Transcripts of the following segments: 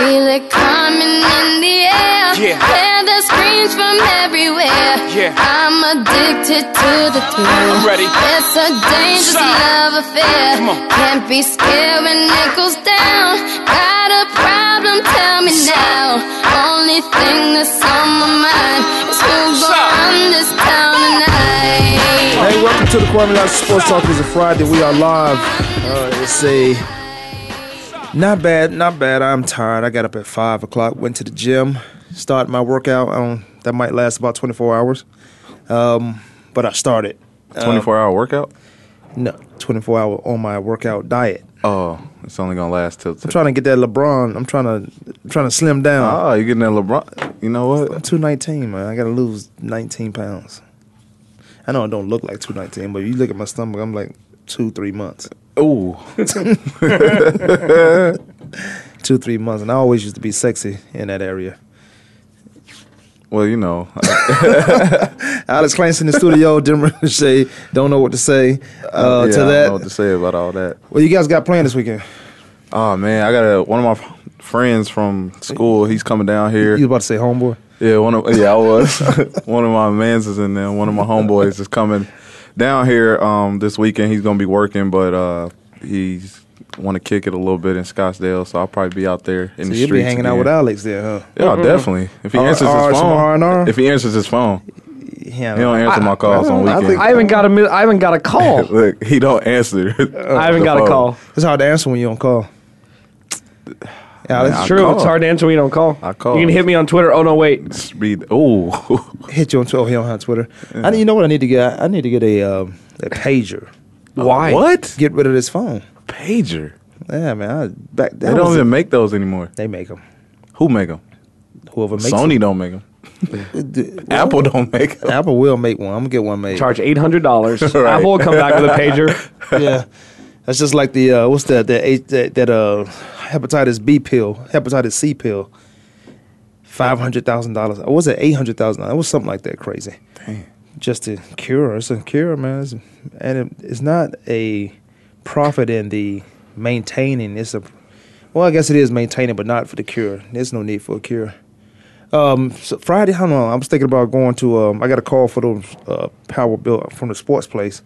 feel it coming in the air. Yeah. Hear the screams from everywhere. Yeah. I'm addicted to the thrill. I'm ready. It's a dangerous Stop. love affair. Can't be scared when it goes down. Got a problem? Tell me now. Only thing that's on my mind is who's Stop. gonna run this town tonight. Hey, welcome to the Kwamie Sports Talk. It's a Friday. We are live. Uh, it's a not bad, not bad. I'm tired. I got up at five o'clock. Went to the gym. Started my workout. Um, that might last about 24 hours. Um, but I started. Um, 24 hour workout? No, 24 hour on my workout diet. Oh, it's only gonna last till. I'm trying to get that LeBron. I'm trying to I'm trying to slim down. Oh, you getting that LeBron? You know I'm what? 219, man. I got to lose 19 pounds. I know I don't look like 219, but you look at my stomach, I'm like two, three months. Ooh, Two, three months. And I always used to be sexy in that area. well, you know, Alex Clancy in the studio, Denver Shea, don't know what to say uh, yeah, to that. I don't know what to say about all that. Well, you guys got planned this weekend? Oh man, I got a one of my friends from school. He's coming down here. You was about to say homeboy? Yeah, one of yeah, I was. one of my mans is in there. One of my homeboys is coming down here um, this weekend. He's gonna be working, but uh, he's want to kick it a little bit in Scottsdale, so I'll probably be out there in So the you'll streets. be hanging out with Alex there, huh? Yeah, definitely. If he R- answers R- his phone, R&R? if he answers his phone, Yeah, he don't answer my calls on I weekends. think- I haven't got a mi- I haven't got a call. Look, he don't answer. I haven't got a call. It's hard to answer when you don't call. Man, I True, call. it's hard to answer when you don't call. I call. You can hit me on Twitter. Oh no, wait. Read. Oh, hit you on Twitter. Oh, he don't have Twitter. I, you know what I need to get? I need to get a um, a pager. Why? what? Get rid of this phone. Pager. Yeah, man. I, back They don't even it. make those anymore. They make them. Who make them? Whoever makes Sony don't make them. them. Apple don't make them. Apple will make one. I'm gonna get one made. Charge eight hundred dollars. Right. Apple will come back with a pager. yeah, that's just like the uh, what's that that H- that, that uh hepatitis B pill, hepatitis C pill. Five hundred thousand dollars. Or was it Eight hundred thousand dollars. It was something like that. Crazy. Damn. Just to cure. It's a cure, man. It's, and it, it's not a profit in the maintaining. It's a well, I guess it is maintaining, but not for the cure. There's no need for a cure. Um, so Friday, I don't know. I was thinking about going to. Um, I got a call for the uh, Power bill from the sports place.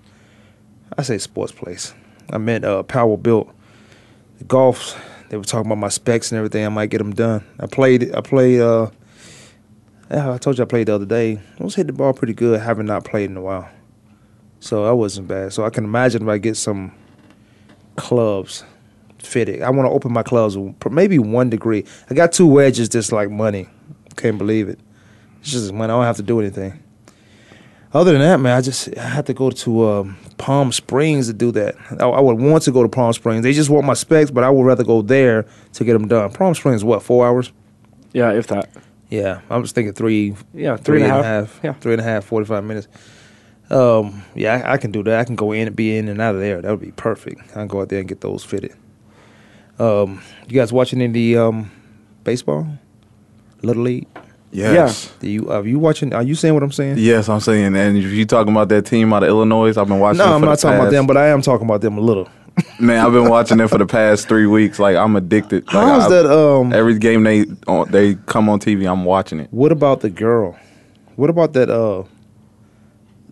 I say sports place. I meant uh, PowerBilt. The golf. They were talking about my specs and everything. I might get them done. I played. I played. Uh, I told you I played the other day. I was hitting the ball pretty good. Having not played in a while, so that wasn't bad. So I can imagine if I get some clubs fitted. I want to open my clubs maybe one degree. I got two wedges just like money. Can't believe it. It's just money. I don't have to do anything. Other than that, man, I just I had to go to um, Palm Springs to do that. I, I would want to go to Palm Springs. They just want my specs, but I would rather go there to get them done. Palm Springs, what four hours? Yeah, if that. Yeah, I was thinking three. Yeah, three and a half. half. Yeah. three and a half, forty-five minutes. Um, yeah, I, I can do that. I can go in and be in and out of there. That would be perfect. I can go out there and get those fitted. Um, you guys watching any um baseball? Little League? Yes. Do you are you watching? Are you saying what I'm saying? Yes, I'm saying. And if you talking about that team out of Illinois, I've been watching. No, I'm not talking about them, but I am talking about them a little. Man, I've been watching it for the past three weeks. Like I'm addicted. Like, How's I- that? Um, Every game they on, they come on TV, I'm watching it. what about the girl? What about that? Uh,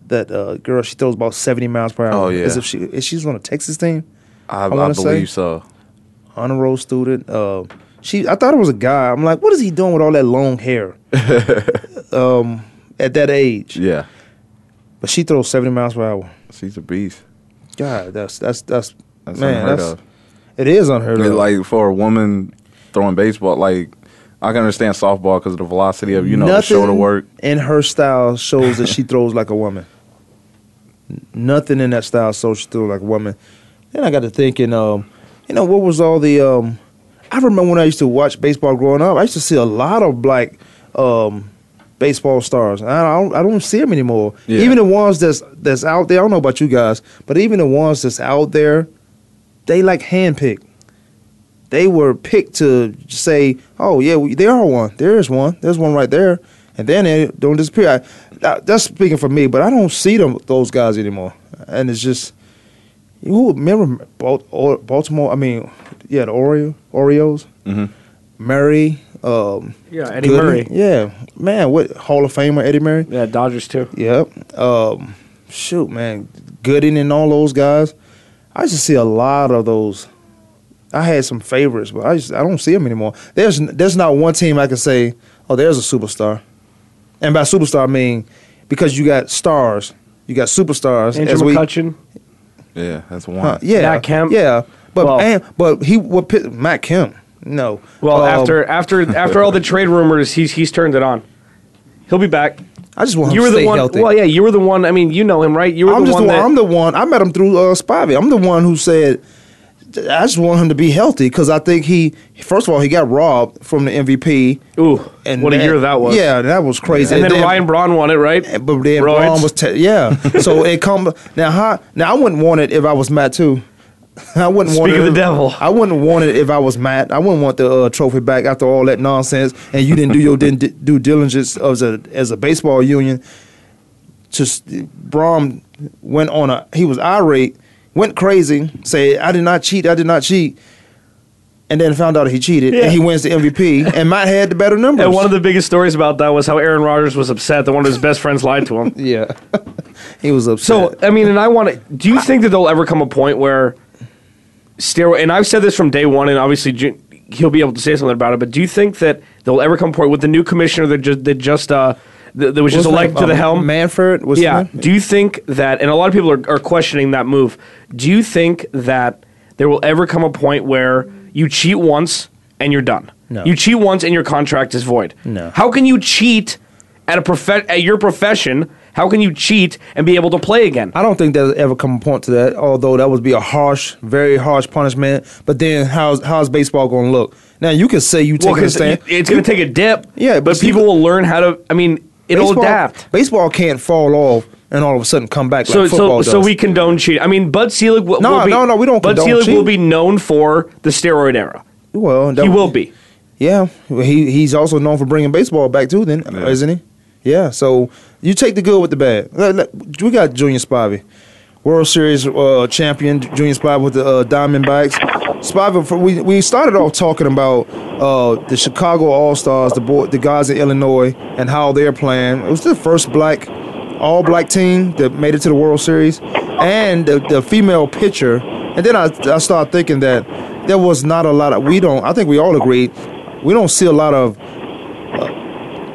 that uh girl. She throws about seventy miles per hour. Oh, yeah. As if she is she's on a Texas team. I, I, say- believe so. honor roll student. Uh, she, I thought it was a guy. I'm like, what is he doing with all that long hair? um, at that age, Yeah, but she throws 70 miles per hour. she's a beast. God, that's that's that's, That's man, unheard that's of. it is unheard of. like for a woman throwing baseball, like I can understand softball because of the velocity of you know the shoulder work. in her style shows that she throws like a woman. Nothing in that style shows she throws like a woman. Then I got to thinking, um, you know, what was all the? Um, I remember when I used to watch baseball growing up. I used to see a lot of black um, baseball stars. I don't, I don't see them anymore. Yeah. Even the ones that's that's out there. I don't know about you guys, but even the ones that's out there, they like handpicked. They were picked to say, "Oh yeah, we, there are one. There is one. There's one right there," and then they don't disappear. I, that- that's speaking for me, but I don't see them those guys anymore, and it's just you remember Bal- Baltimore. I mean, yeah, the Oreo Orioles. Mhm. Murray. Um, Yeah, Eddie Gooden. Murray. Yeah, man, what Hall of Famer Eddie Murray? Yeah, Dodgers too. Yep. Um, shoot, man, Gooden and all those guys. I just see a lot of those. I had some favorites, but I just I don't see them anymore. There's there's not one team I can say, oh, there's a superstar. And by superstar I mean because you got stars, you got superstars. Andrew as we- McCutchen. Yeah, that's one. Huh, yeah, Matt Kemp? Yeah, but Well- and, but he what Pitt- Matt Kemp? No. Well, Um, after after after all the trade rumors, he's he's turned it on. He'll be back. I just want him You were to the one. healthy. Well, yeah, you were the one. I mean, you know him, right? You were I'm the just one the one. that. I'm the one. I met him through uh, Spivey. I'm the one who said, I just want him to be healthy because I think he, first of all, he got robbed from the MVP. ooh, what a year that was. Yeah, that was crazy. And then Ryan Braun won it, right? but then. Braun was te- yeah. so it come now. How now? I wouldn't want it if I was Matt too. I wouldn't want Speak it. of the devil. I wouldn't want it if I was Matt. I wouldn't want the uh, trophy back after all that nonsense, and you didn't do your didn't due diligence as a as a baseball union. Just Braun went on a he was irate, went crazy, said I did not cheat, I did not cheat, and then found out he cheated, Yeah. and he wins the MVP, and Matt had the better numbers. And one of the biggest stories about that was how Aaron Rodgers was upset that one of his best friends lied to him. yeah, he was upset. So, I mean, and I want to. Do you think that there'll ever come a point where steroid? And I've said this from day one, and obviously he'll be able to say something about it. But do you think that there'll ever come a point with the new commissioner that just that just uh that, that was just elected to the Um, helm? Manfred was yeah. Do you think that? And a lot of people are, are questioning that move. Do you think that there will ever come a point where you cheat once and you're done? No. You cheat once and your contract is void. No. How can you cheat at a prof- at your profession? How can you cheat and be able to play again? I don't think there's ever come a point to that. Although that would be a harsh, very harsh punishment. But then how's how's baseball going to look? Now you can say you Well, take a stand. it's going to take a dip. Yeah, but but people you- will learn how to. I mean, it'll baseball, adapt. Baseball can't fall off and all of a sudden come back So, like so, football so does. we condone cheating. I mean, Bud Selig will, No, will be. no, no, we don't Bud condone Selig will be known for the steroid era. well, He will be. Yeah, well, he he's also known for bringing baseball back too. Then Yeah. isn't he? Yeah. So you take the good with the bad. We got Junior Spivey, World Series uh, champion Junior Spivey with the uh, Diamondbacks. Spivey, we we started off talking about uh, the Chicago All Stars, the boy, the guys in Illinois, and how they're playing. It was the first black all black team that made it to the World Series, and the, the female pitcher. And then I, I started thinking that there was not a lot of we don't. I think we all agreed we don't see a lot of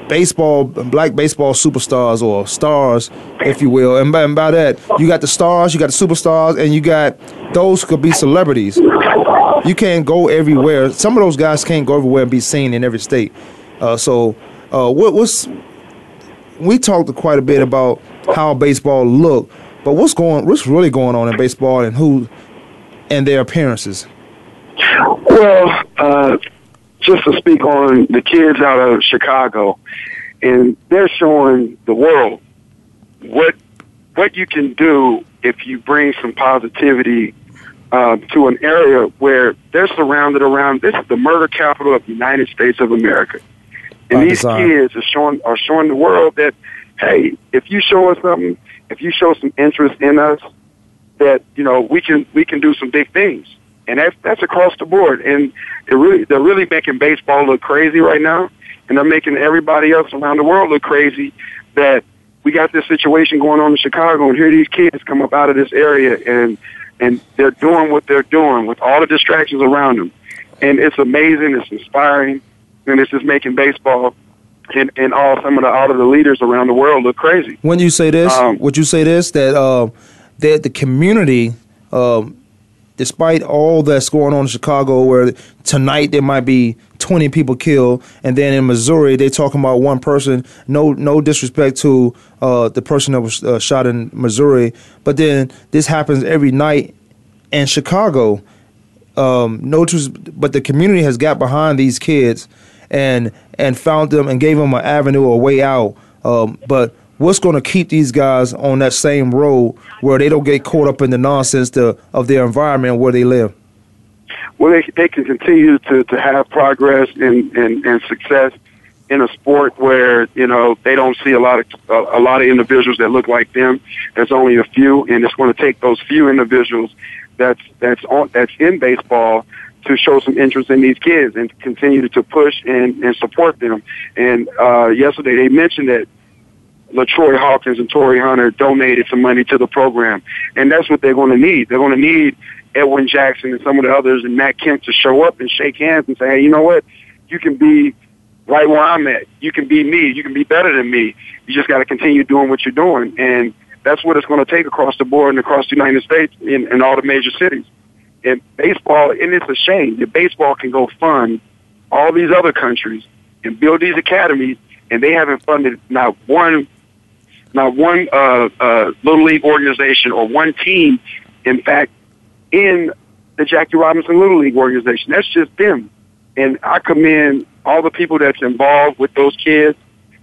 baseball black baseball superstars or stars, if you will. And by, and by that, you got the stars, you got the superstars, and you got those could be celebrities. You can't go everywhere. Some of those guys can't go everywhere and be seen in every state. Uh, so, uh, what, what's we talked quite a bit about how baseball look, but what's going, what's really going on in baseball, and who, and their appearances. Well, uh, just to speak on the kids out of Chicago, and they're showing the world what what you can do if you bring some positivity uh, to an area where they're surrounded around. This is the murder capital of the United States of America, and By these design. kids are showing are showing the world that hey, if you show us something, if you show some interest in us, that you know we can we can do some big things, and that's that's across the board. And they're really they're really making baseball look crazy right now, and they're making everybody else around the world look crazy. That we got this situation going on in Chicago, and here these kids come up out of this area, and and they're doing what they're doing with all the distractions around them, and it's amazing, it's inspiring, and it's just making baseball. And, and all some of the all of the leaders around the world look crazy. When you say this, Um, would you say this that uh, that the community, um, despite all that's going on in Chicago, where tonight there might be twenty people killed, and then in Missouri they're talking about one person. No, no disrespect to uh, the person that was uh, shot in Missouri, but then this happens every night in Chicago. Um, no, but the community has got behind these kids and and found them and gave them an avenue, a way out. Um, but what's going to keep these guys on that same road where they don't get caught up in the nonsense to, of their environment where they live? well, they they can continue to to have progress and and, and success in a sport where you know they don't see a lot of a, a lot of individuals that look like them. There's only a few, and it's going to take those few individuals that's that's on that's in baseball to show some interest in these kids and continue to push and, and support them. And uh, yesterday they mentioned that LaTroy Hawkins and Torii Hunter donated some money to the program, and that's what they're going to need. They're going to need Edwin Jackson and some of the others and Matt Kemp to show up and shake hands and say, hey, you know what? You can be right where I'm at. You can be me. You can be better than me. You just got to continue doing what you're doing. And that's what it's going to take across the board and across the United States in, in all the major cities. And baseball, and it's a shame that baseball can go fund all these other countries and build these academies, and they haven't funded not one, not one uh, uh, little league organization or one team. In fact, in the Jackie Robinson Little League organization, that's just them. And I commend all the people that's involved with those kids,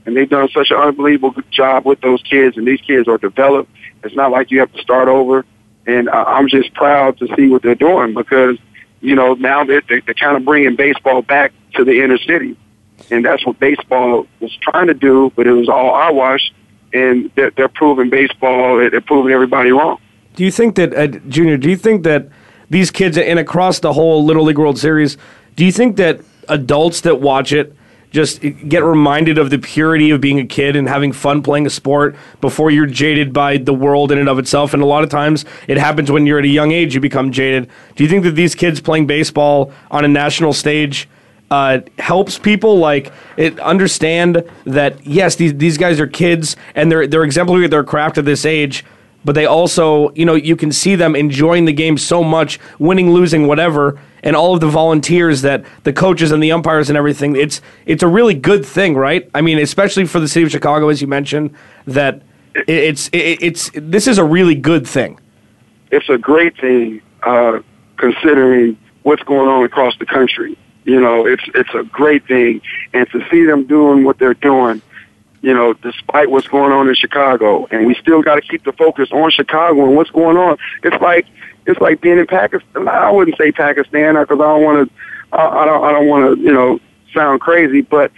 and they've done such an unbelievable job with those kids, and these kids are developed. It's not like you have to start over and I'm just proud to see what they're doing because you know now they're, they're kind of bringing baseball back to the inner city, and that's what baseball was trying to do, but it was all eyewash, and they're, they're proving baseball, they're proving everybody wrong. Do you think that, uh, Junior? Do you think that these kids, and across the whole Little League World Series, do you think that adults that watch it? just get reminded of the purity of being a kid and having fun playing a sport before you're jaded by the world in and of itself. And a lot of times it happens when you're at a young age, you become jaded. Do you think that these kids playing baseball on a national stage uh, helps people like it, understand that yes, these these guys are kids and they're they're exemplary at their craft at this age, but they also, you know, you can see them enjoying the game so much, winning, losing, whatever, and all of the volunteers that the coaches and the umpires and everything. It's it's a really good thing, right? I mean, especially for the city of Chicago, as you mentioned, that it's it's this is a really good thing. It's a great thing, uh, considering what's going on across the country. You know, it's it's a great thing, and to see them doing what they're doing you know, despite what's going on in Chicago, and we still got to keep the focus on Chicago and what's going on. It's like it's like being in Pakistan. I wouldn't say Pakistan because I don't want to. I don't. I don't want to. You know, sound crazy, but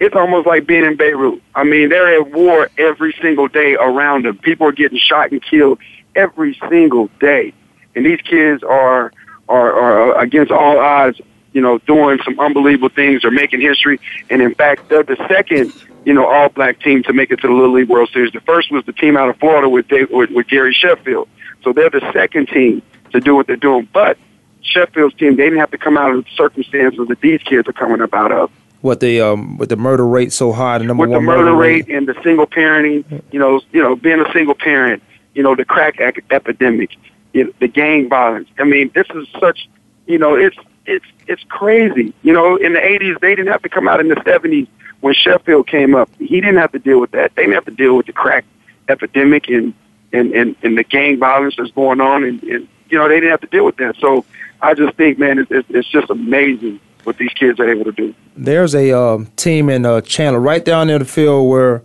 it's almost like being in Beirut. I mean, they're at war every single day around them. People are getting shot and killed every single day, and these kids are are, are against all odds. You know, doing some unbelievable things or making history. And in fact, they're the second you know, all black team to make it to the Little League World Series. The first was the team out of Florida with, Dave, with, with Gary Sheffield. So they're the second team to do what they're doing. But Sheffield's team, they didn't have to come out of the circumstances that these kids are coming up out of. What the um with the murder rate so high, the number with one the murder, rate, rate and the single parenting, you know, you know, being a single parent, you know, the crack epidemic, you know, the gang violence. I mean, this is such, you know, it's it's it's crazy. You know, in the '80s, they didn't have to come out in the '70s when Sheffield came up, he didn't have to deal with that. They didn't have to deal with the crack epidemic and and and, and the gang violence that's going on, and, and you know they didn't have to deal with that. So I just think, man, it's, it's just amazing what these kids are able to do. There's a um, team in uh, Chandler, right down near the field where,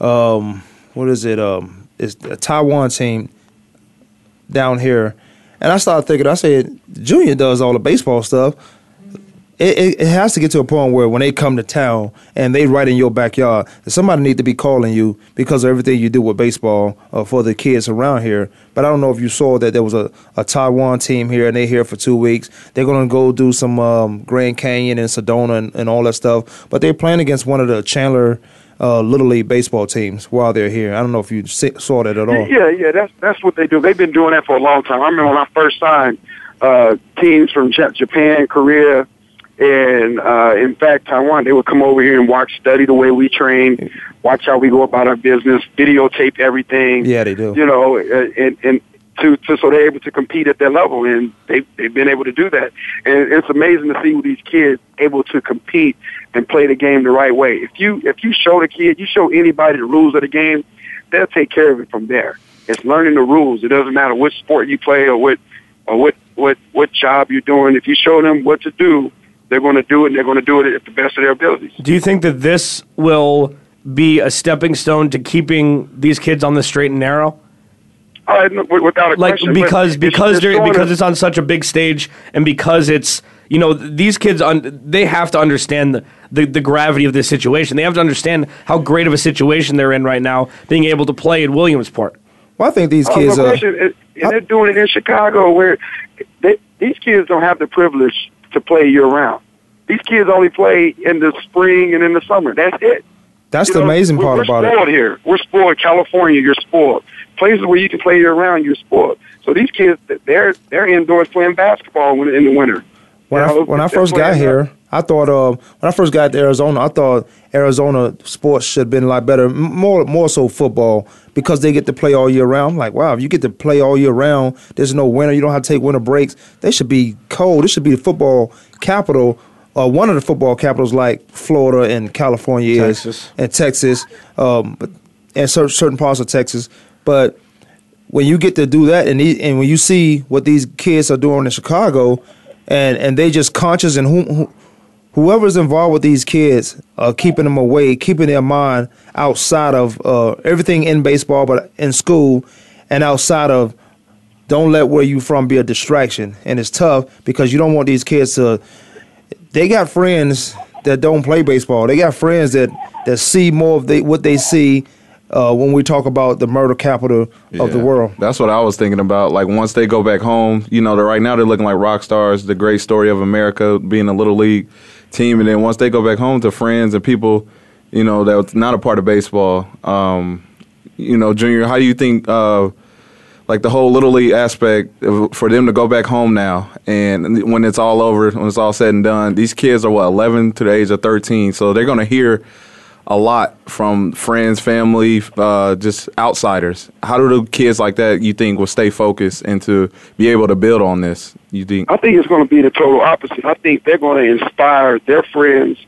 um, what is it? Um, it's a Taiwan team down here, and I started thinking. I said, Junior does all the baseball stuff it, it, it, has to get to a point where when they come to town and they right in your backyard, somebody need to be calling you because of everything you do with baseball uh, for the kids around here. But I don't know if you saw that there was a, a Taiwan team here and they're here for two weeks. They're going to go do some um, Grand Canyon and Sedona and, and, all that stuff. But they're playing against one of the Chandler uh, Little League baseball teams while they're here. I don't know if you saw that at all. Yeah, yeah, that's that's what they do. They've been doing that for a long time. I remember when I first signed uh, teams from Japan, Korea and uh, in fact, Taiwan, they would come over here and watch, study the way we train, watch how we go about our business, videotape everything. Yeah, they do. You know, and and to, to so they're able to compete at their level, and they they've been able to do that. And it's amazing to see these kids able to compete and play the game the right way. If you if you show the kid, you show anybody the rules of the game, they'll take care of it from there. It's learning the rules. It doesn't matter what sport you play or what or what what what job you're doing. If you show them what to do they're going to do it, and they're going to do it at the best of their abilities. Do you think that this will be a stepping stone to keeping these kids on the straight and narrow? Uh, without a like question, because because it's, it's because it's on such a big stage and because it's you know these kids un, they have to understand the, the, the gravity of this situation. They have to understand how great of a situation they're in right now, being able to play in Williamsport. Well, I think these kids oh, no are. and they're doing it in Chicago, where they these kids don't have the privilege to play year round. These kids only play in the spring and in the summer. That's it. That's You the know, amazing part we're about spoiled it. here. We're spoiled. California, you're spoiled. Places where you can play year round, you're spoiled. So these kids, they're they're indoors playing basketball in the winter. When I when I first got here, I thought uh, when I first got to Arizona, I thought Arizona sports should have been a lot better, more more so football because they get to play all year round. I'm like, wow, if you get to play all year round, there's no winter. You don't have to take winter breaks. They should be cold. This should be the football capital. Uh, one of the football capitals like Florida and California Texas. is, and Texas, um, but and cer- certain parts of Texas. But when you get to do that and the- and when you see what these kids are doing in Chicago, and and they just conscious and who, who whoever's involved with these kids are keeping them away, keeping their mind outside of uh, everything in baseball, but in school and outside of. Don't let where you from be a distraction, and it's tough because you don't want these kids to. They got friends that don't play baseball. They got friends that that see more of they, what they see uh, when we talk about the murder capital of the world. That's what I was thinking about. Like once they go back home, you know, right now they're looking like rock stars. The great story of America being a little league team, and then once they go back home to friends and people, you know, that's not a part of baseball. Um, you know, Junior, how do you think? Uh, like the whole little league aspect of, for them to go back home now and when it's all over when it's all said and done these kids are what 11 to the age of 13 so they're going to hear a lot from friends family uh, just outsiders how do the kids like that you think will stay focused and to be able to build on this you think I think it's going to be the total opposite. I think they're going to inspire their friends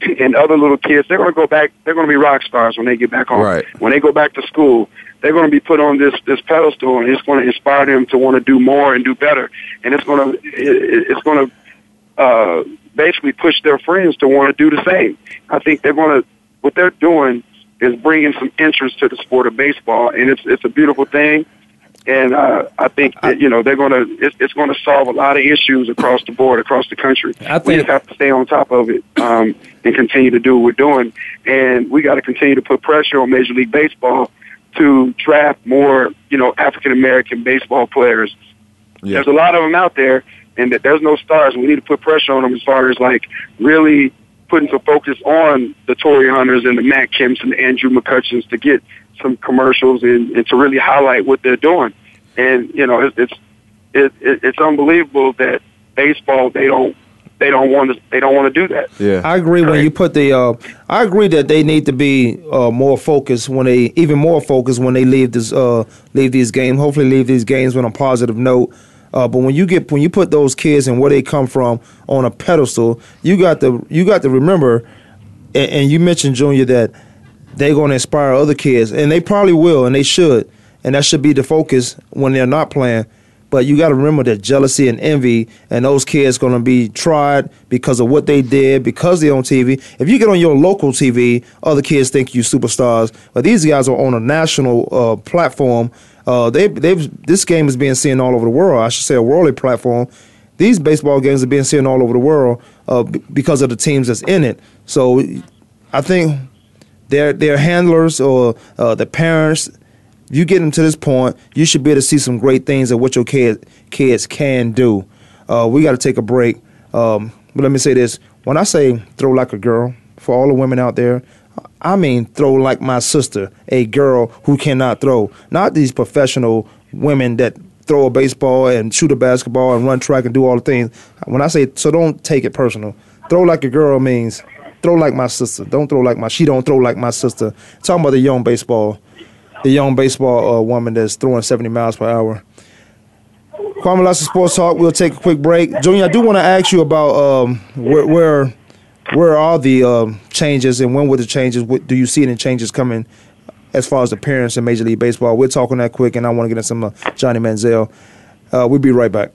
and other little kids. They're going to go back. They're going to be rock stars when they get back home. Right. When they go back to school, they're going to be put on this this pedestal, and it's going to inspire them to want to do more and do better. And it's going to it, it's going to uh, basically push their friends to want to do the same. I think they're going to what they're doing is bringing some interest to the sport of baseball, and it's it's a beautiful thing. And uh, I think that you know they're going to it's, it's going to solve a lot of issues across the board, across the country. I we just have to stay on top of it um, and continue to do what we're doing. And we got to continue to put pressure on Major League Baseball to draft more, you know, African American baseball players. yeah There's a lot of them out there, and that there's no stars. We need to put pressure on them as far as like really putting some focus on the Torii Hunters and the Matt Kemps and the Andrew McCutchens to get some commercials and, and to really highlight what they're doing. And you know, it's it's it, it, it's unbelievable that baseball they don't they don't want to they don't want to do that. yeah I agree when you put the. Uh, I agree that they need to be uh, more focused when they even more focused when they leave this uh, leave these games. Hopefully, leave these games on a positive note. Uh, but when you get when you put those kids and where they come from on a pedestal, you got to you got to remember, and, and you mentioned Junior that they're going to inspire other kids, and they probably will, and they should, and that should be the focus when they're not playing. But you got to remember that jealousy and envy, and those kids going to be tried because of what they did, because they're on TV. If you get on your local TV, other kids think you superstars, but these guys are on a national uh, platform. Uh, they they've this game is being seen all over the world. I should say a worldly platform. These baseball games are being seen all over the world uh, b- because of the teams that's in it. So I think their their handlers or uh, the parents. You get them to this point, you should be able to see some great things of what your kids kids can do. Uh, we got to take a break, um, but let me say this: when I say throw like a girl, for all the women out there, I mean throw like my sister, a girl who cannot throw, not these professional women that throw a baseball and shoot a basketball and run track and do all the things. When I say so, don't take it personal. Throw like a girl means throw like my sister. Don't throw like my. She don't throw like my sister. Talking about the young baseball, the young baseball uh, woman that's throwing 70 miles per hour. Kwamie Lassiter Sports Talk. We'll take a quick break. Junior, I do want to ask you about um, where where where are all the um, changes and when were the changes? What, do you see any changes coming as far as the parents in Major League Baseball? We're talking that quick, and I want to get into some uh, Johnny Manziel. Uh, we'll be right back.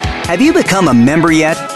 Have you become a member yet?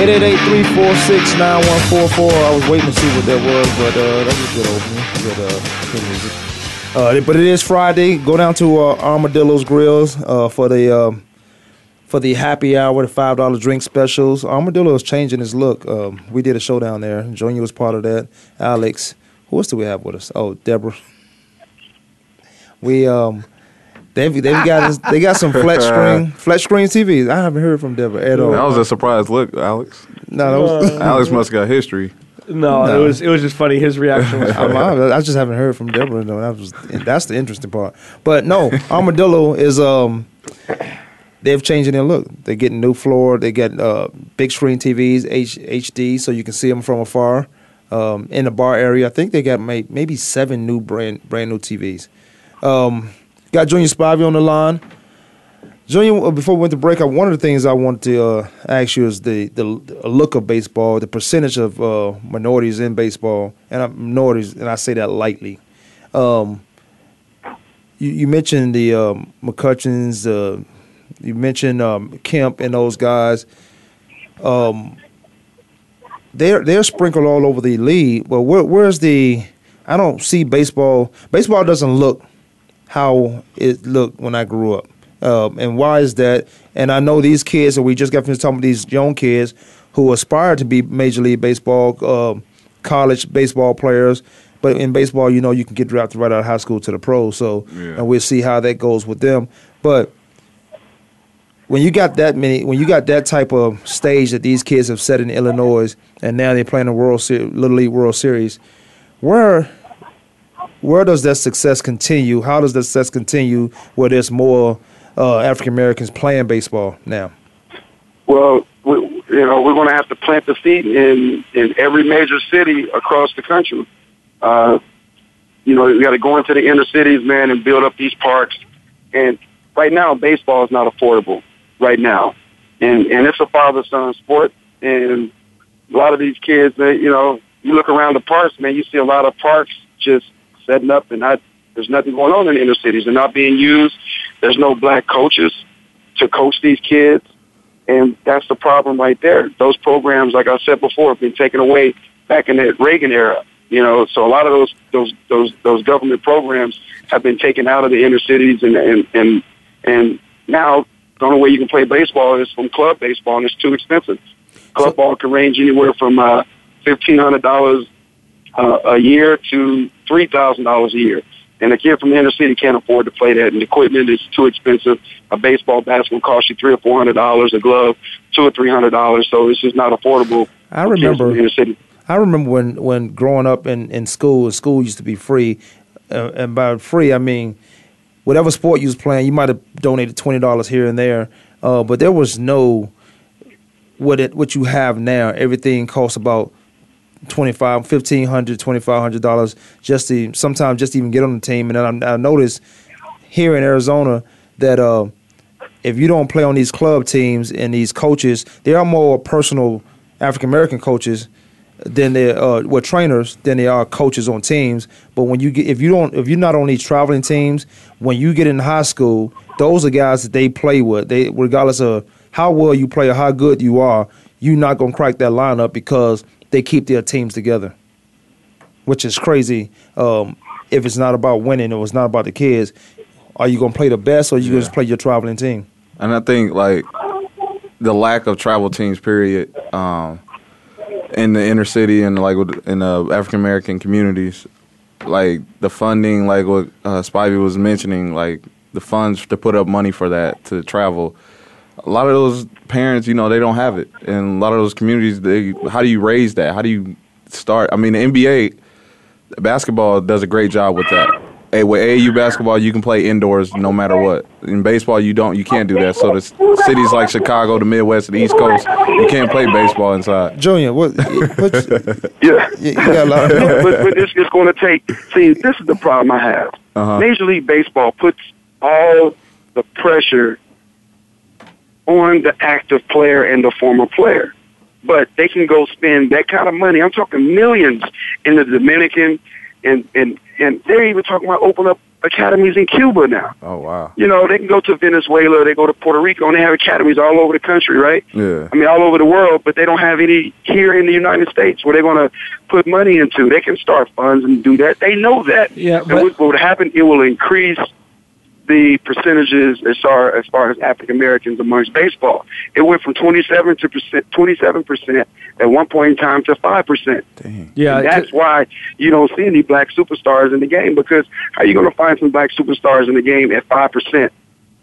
Eight eight eight three four six nine one four four. I was waiting to see what that was, but uh, that was a good opening. Good, uh, good music. Uh, but it is Friday. Go down to uh, Armadillo's Grills uh, for the um, for the happy hour, the five dollar drink specials. Armadillo is changing his look. Um, we did a show down there. Junior was part of that. Alex, who else do we have with us? Oh, Deborah. We um, they've they've got this, they got some flat screen flat screen TVs. I haven't heard from Deborah at all. That was a surprise look, Alex. no, that was. Alex must got history. No, No. it was it was just funny. His reaction was I. I, I just haven't heard from Deborah. though. that was that's the interesting part. But no, Armadillo is um they've changing their look. They're getting new floor. They get uh, big screen TVs, H, HD, so you can see them from afar. Um, in the bar area, I think they got may, maybe seven new brand brand new TVs. Um, got Junior Spivey on the line. Junior, uh, before we went to break, uh, one of the things I wanted to uh, ask you is the, the look of baseball, the percentage of uh, minorities in baseball, and uh, minorities, and I say that lightly. Um, you, you mentioned the um, McCutchens, uh, you mentioned um, Kemp and those guys. Um, they're they're sprinkled all over the league. Well, where, where's the? I don't see baseball. Baseball doesn't look how it looked when I grew up. Um, and why is that? And I know these kids, and we just got finished talking about these young kids who aspire to be Major League Baseball, um, college baseball players. But in baseball, you know, you can get drafted right out of high school to the pros. So, Yeah. and we'll see how that goes with them. But when you got that many, when you got that type of stage that these kids have set in Illinois, and now they're playing the World Ser- Little League World Series, where where does that success continue? How does that success continue where there's more uh, African Americans playing baseball now? Well, we, you know, we're going to have to plant the seed in in every major city across the country. Uh, you know, we got to go into the inner cities, man, and build up these parks. And right now, baseball is not affordable. Right now, and and it's a father son sport. And a lot of these kids, you know, you look around the parks, man, you see a lot of parks just setting up, and not there's nothing going on in the inner cities. They're not being used. There's no black coaches to coach these kids. And that's the problem right there. Those programs, like I said before, have been taken away back in the Reagan era. You know, so a lot of those those those those government programs have been taken out of the inner cities, and and and and now the only way you can play baseball is from club baseball, and it's too expensive. Club ball can range anywhere from uh, fifteen hundred dollars uh, a year to three thousand dollars a year. And a kid from the inner city can't afford to play that, and the equipment is too expensive. A baseball bat will cost you three or four hundred dollars. A glove, two or three hundred dollars. So it's just not affordable. I remember- inner city. I remember when, when growing up in, in school, school used to be free. Uh, and by free, I mean whatever sport you was playing, you might have donated $20 here and there. Uh, but there was no, what it what you have now, everything costs about twenty five, fifteen hundred, twenty five hundred dollars just to sometimes just to even get on the team. And I, I noticed here in Arizona that uh, if you don't play on these club teams and these coaches, they are more personal African American coaches. than they uh well trainers than they are coaches on teams. But when you get if you don't if you're not on these traveling teams, when you get in high school, those are guys that they play with. They regardless of how well you play or how good you are, you're not gonna crack that lineup because they keep their teams together. Which is crazy. Um, if it's not about winning or it's not about the kids, are you gonna play the best or you gonna just play your traveling team? And I think like the lack of travel teams, period, um, in the inner city and like in the African American communities, like the funding, like what uh, Spivey was mentioning, like the funds to put up money for that to travel. A lot of those parents, you know, they don't have it, and a lot of those communities, they how do you raise that? How do you start? I mean, the NBA basketball does a great job with that. Hey, with AAU basketball, you can play indoors no matter what. In baseball, you don't. You can't do that. So the cities like Chicago, the Midwest, and the East Coast, you can't play baseball inside. Junior, what? what Yeah. you, you got a lot of but, but it's, it's going to take. See, this is the problem I have. Uh-huh. Major League Baseball puts all the pressure on the active player and the former player, but they can go spend that kind of money. I'm talking millions in the Dominican, and and and they're even talking about open up academies in Cuba now. Oh wow. You know, they can go to Venezuela, they go to Puerto Rico, and they have academies all over the country, right? Yeah. I mean, all over the world, but they don't have any here in the United States where they're going to put money into. They can start funds and do that. They know that. Yeah, and but- what, what would happen? It will increase the percentages as far as far as African Americans amongst baseball. It went from twenty seven to percent, twenty seven percent at one point in time to five percent. Yeah, And that's why you don't see any black superstars in the game because how are you going to find some black superstars in the game at five percent?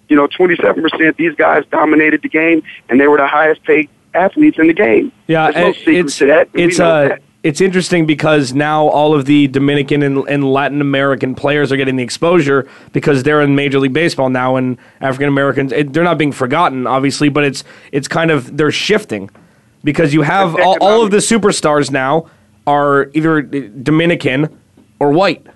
You know, twenty seven percent. These guys dominated the game, and they were the highest paid athletes in the game. Yeah, There's no and secret it's to that. it's know uh that. It's interesting because now all of the Dominican and, and Latin American players are getting the exposure because they're in Major League Baseball now, and African Americans they're not being forgotten, obviously, but it's it's kind of they're shifting because you have all, all of the superstars now are either Dominican or white.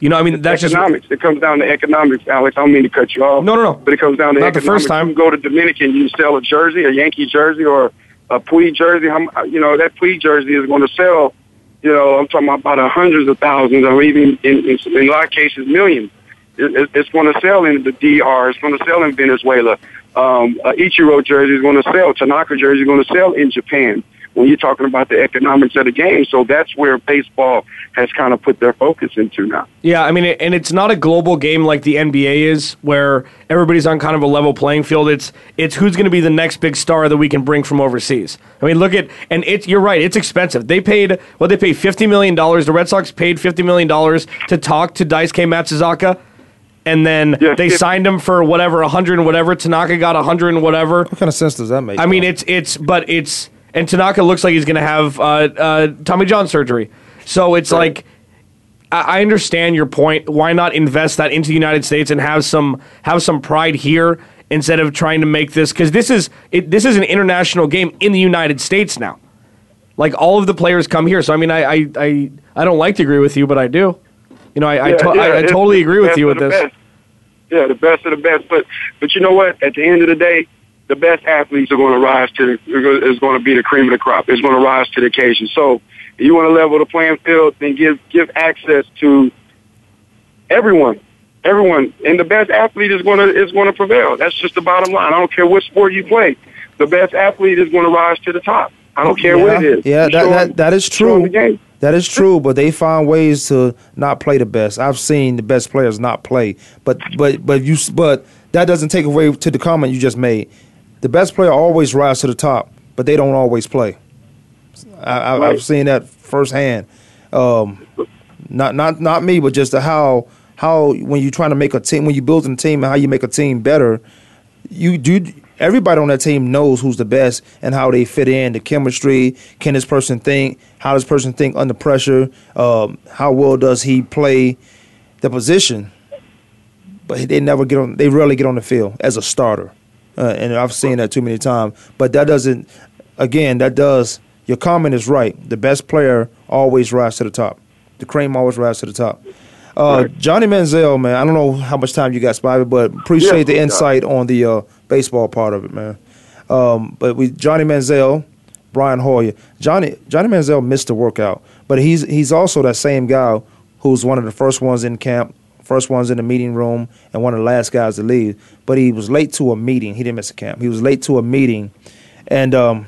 You know, I mean that's just economics. It comes down to economics, Alex. I don't mean to cut you off. No, no, no. But it comes down to Not the first time. You go to Dominican, you sell a jersey, a Yankee jersey, or a Puig jersey. How, you know that Puig jersey is going to sell. You know, I'm talking about hundreds of thousands, or even in, in, in a lot of cases, millions. It, it, it's going to sell in the DR. It's going to sell in Venezuela. Um, a Ichiro jersey is going to sell. Tanaka jersey is going to sell in Japan. When you're talking about the economics of the game, so that's where baseball has kind of put their focus into now. Yeah, I mean, and it's not a global game like the NBA is, where everybody's on kind of a level playing field. It's it's who's going to be the next big star that we can bring from overseas. I mean, look at and it's you're right, it's expensive. They paid what they paid fifty million dollars. The Red Sox paid fifty million dollars to talk to Dice K Matsuzaka, and then Yeah, they fif- signed him for whatever a hundred and whatever. Tanaka got a hundred and whatever. What kind of sense does that make? I mean, it's it's but it's and Tanaka looks like he's going to have uh, uh, Tommy John surgery. So it's like I I understand your point. Why not invest that into the United States and have some have some pride here instead of trying to make this because this is it, this is an international game in the United States now. Like all of the players come here, so I mean, I I I, I don't like to agree with you, but I do. You know, I I, to- yeah, I, I totally agree with you with this. best. Yeah, the best of the best. But but you know what? At the end of the day, the best athletes are going to rise to the, is going to be the cream of the crop. It's going to rise to the occasion. So if you want to level the playing field, then give give access to everyone. Everyone, and the best athlete is going to is going to prevail. That's just the bottom line. I don't care what sport you play. The best athlete is going to rise to the top. I don't care what it is. Yeah, that, that that is true. That is true, but they find ways to not play the best. I've seen the best players not play, but but but you but that doesn't take away to the comment you just made. The best player always rise to the top, but they don't always play. I, I, Right. I've seen that firsthand. Um, not not not me, but just the how how when you're trying to make a team, when you're building a team, and how you make a team better. You do. Everybody on that team knows who's the best and how they fit in. The chemistry. Can this person think? How does person think under pressure? Um, how well does he play the position? But they never get on. They rarely get on the field as a starter, uh, and I've seen that too many times. But that doesn't. Again, that does. Your comment is right. The best player always rise to the top. The cream always rise to the top. Uh, Johnny Manziel, man. I don't know how much time you got, Spivey, but appreciate Yeah. the insight on the uh, baseball part of it, man. Um, but we Johnny Manziel Brian Hoyer. Johnny Johnny Manziel missed the workout, but he's he's also that same guy who's one of the first ones in camp, first ones in the meeting room, and one of the last guys to leave. But he was late to a meeting. He didn't miss a camp. He was late to a meeting, and um,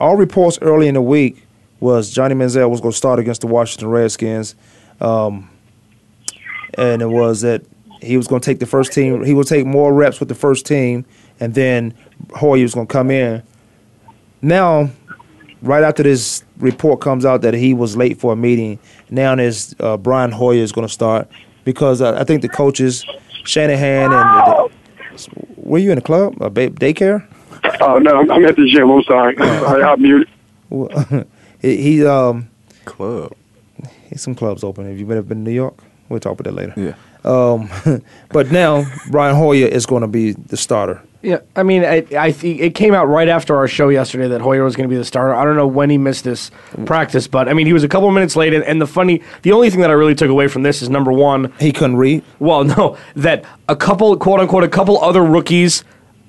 all reports early in the week was Johnny Manziel was going to start against the Washington Redskins, um, and it was that he was going to take the first team. He would take more reps with the first team, and then Hoyer was going to come in. Now, right after this report comes out that he was late for a meeting, now there's uh, Brian Hoyer is going to start because uh, I think the coaches Shanahan and were you in the club? A ba- daycare? Oh no, I'm, I'm at the gym. I'm sorry. I, I'm muted. Well, he, he um Club. he's some clubs open. Have you been been to New York? We'll talk about that later. Yeah. Um, but now Brian Hoyer is going to be the starter. Yeah, I mean, I, I think it came out right after our show yesterday that Hoyer was going to be the starter. I don't know when he missed this practice, but I mean, he was a couple of minutes late. And, and the funny, the only thing that I really took away from this is number one, He couldn't read. well, no, that a couple, quote unquote, a couple other rookies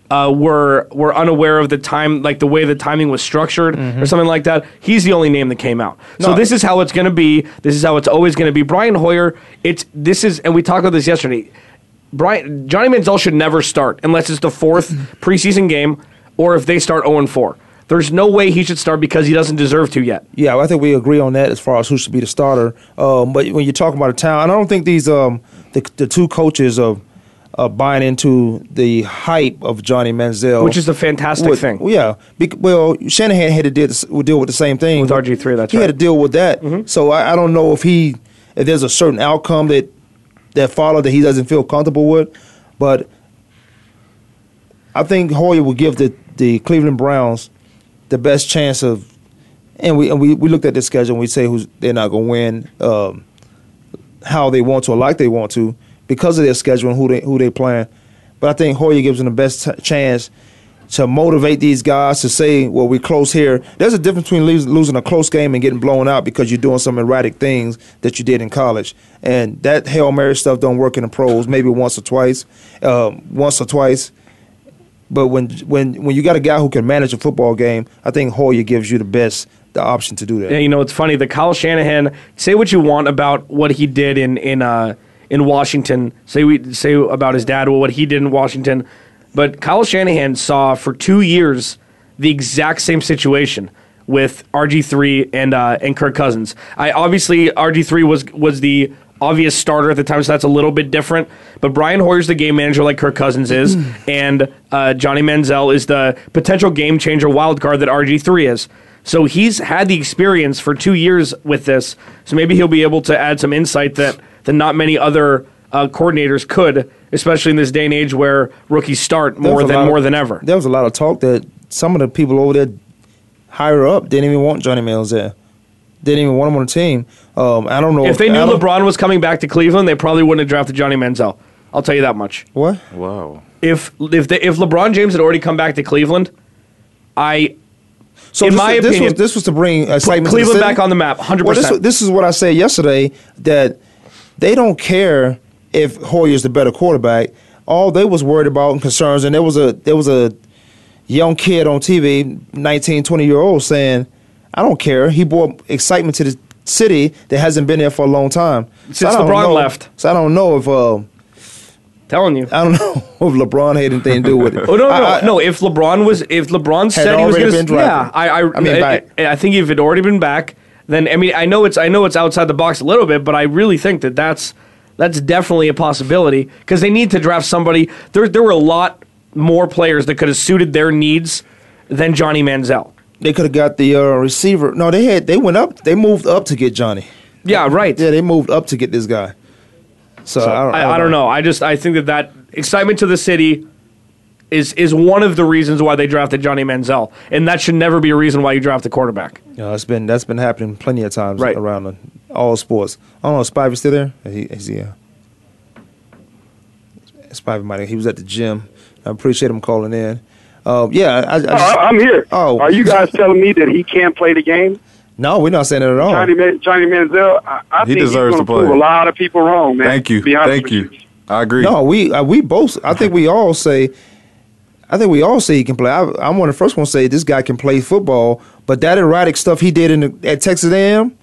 uh, were were unaware of the time, like the way the timing was structured or something like that. He's the only name that came out. So No. this is how it's going to be. This is how it's always going to be. Brian Hoyer. It's this is, and we talked about this yesterday. Brian Johnny Manziel should never start unless it's the fourth preseason game or if they start 0 4. There's no way he should start because he doesn't deserve to yet. Yeah, I think we agree on that as far as who should be the starter. Um, but when you're talking about a town, I don't think these um, the, the two coaches are, are buying into the hype of Johnny Manziel, Which is a fantastic With- thing. Yeah, bec- well, Shanahan had to deal, deal with the same thing With RG3, that's he right. had to deal with that. So I, I don't know if he if there's a certain outcome that that follow that he doesn't feel comfortable with, but I think Hoyer will give the the Cleveland Browns the best chance of. And we and we, we looked at the schedule and we say who's they're not going to win, um, how they want to or like they want to because of their schedule and who they who they playing. But I think Hoyer gives them the best t- chance to motivate these guys to say, "Well, we're close here." There's a difference between losing, a close game and getting blown out because you're doing some erratic things that you did in college, and that hail mary stuff don't work in the pros. Maybe once or twice, um, once or twice. But when when when you got a guy who can manage a football game, I think Hoyer gives you the best the option to do that. Yeah, you know, it's funny. The Kyle Shanahan. Say what you want about what he did in in uh, in Washington. Say we say about his dad, what he did in Washington. But Kyle Shanahan saw for two years the exact same situation with RG three and uh, and Kirk Cousins. I obviously RG three was was the obvious starter at the time, so that's a little bit different. But Brian Hoyer's the game manager like Kirk Cousins is, and uh, Johnny Manziel is the potential game changer wild card that RG three is. So he's had the experience for two years with this, so maybe he'll be able to add some insight that that not many other uh, coordinators could, especially in this day and age where rookies start more than lot of- more than ever. There was a lot of talk that some of the people over there higher up didn't even want Johnny Manziel. Didn't even want him on the team. Um, I don't know If they knew I LeBron was coming back to Cleveland, they probably wouldn't have drafted Johnny Manziel. I'll tell you that much. What? Wow. If if they, if LeBron James had already come back to Cleveland, I So in this, my this opinion, was this was to bring put excitement to the Cleveland city? back on the map, hundred Well, this, percent. this is what I said yesterday that they don't care if Hoyer's the better quarterback. All they was worried about and concerns, and there was a there was a young kid on TV, 19, 20 year old, saying, "I don't care." He brought excitement to the city that hasn't been there for a long time. Since don't LeBron know- left. So I don't know if uh, Telling you. I don't know if LeBron had anything to do with it. Oh no, no, I- I- no! If LeBron was, if LeBron said he was going to, yeah. I, I, I mean. I, I think if it had already been back, then I mean, I know it's, I know it's outside the box a little bit, but I really think that that's, that's definitely a possibility because they need to draft somebody. There, there were a lot more players that could have suited their needs than Johnny Manziel. They could have got the uh, receiver. No, they had. They went up. They moved up to get Johnny. Yeah, right. Yeah, they moved up to get this guy. So, So, I, don't, I, I don't know. I just I think that that excitement to the city is is one of the reasons why they drafted Johnny Manziel, and that should never be a reason why you draft a quarterback. You know, it's been that's been happening plenty of times Right. around the, all sports. I don't know. is Spivey still there? Is he, is he, uh, Spivey might. He was at the gym. I appreciate him calling in. Uh, yeah, I, I Oh, just, I- I'm here. Oh. Are you guys telling me that he can't play the game? no, we're not saying that at all. Johnny, Johnny Manziel, I, I He think deserves he's to going play. prove a lot of people wrong, man. Thank you. to be honest Thank with you. I agree. No, we uh, we both. I think we all say. I think we all say he can play. I, I'm one of the first ones to say this guy can play football, but that erratic stuff he did in the, at Texas A&M, yeah,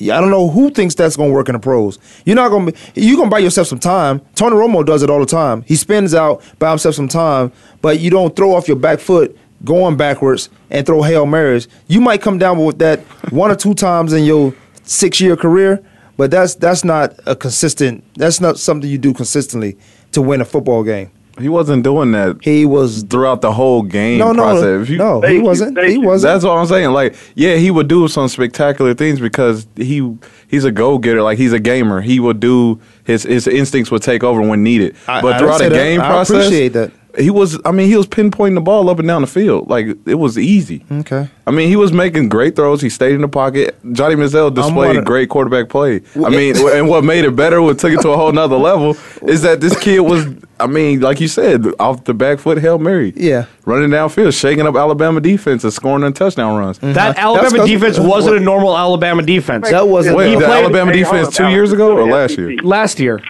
I don't know who thinks that's going to work in the pros. You're not going to you're going to buy yourself some time. Tony Romo does it all the time. He spins out, buy himself some time, but you don't throw off your back foot going backwards and throw hail marys. You might come down with that one or two times in your six year career, but that's that's not a consistent. That's not something you do consistently to win a football game. He wasn't doing that. He was throughout the whole game No, no, process. If you- no, he wasn't. thank He wasn't. That's what I'm saying. Like, yeah, he would do some spectacular things because he he's a go getter. Like he's a gamer. He would do his his instincts would take over when needed. I- but I throughout say the that. game I process, appreciate that. He was. I mean, he was pinpointing the ball up and down the field. Like it was easy. Okay. I mean, he was making great throws. He stayed in the pocket. Johnny Manziel displayed wondering- great quarterback play. I mean, and what made it better, what took it to a whole nother level, is that this kid was. I mean, like you said, off the back foot, hail mary. Yeah. running downfield, shaking up Alabama defense and scoring on touchdown runs. That Alabama 'cause- defense wasn't a normal Alabama defense. That wasn't. Wait, He the played- Alabama defense two years ago or last year? Last year.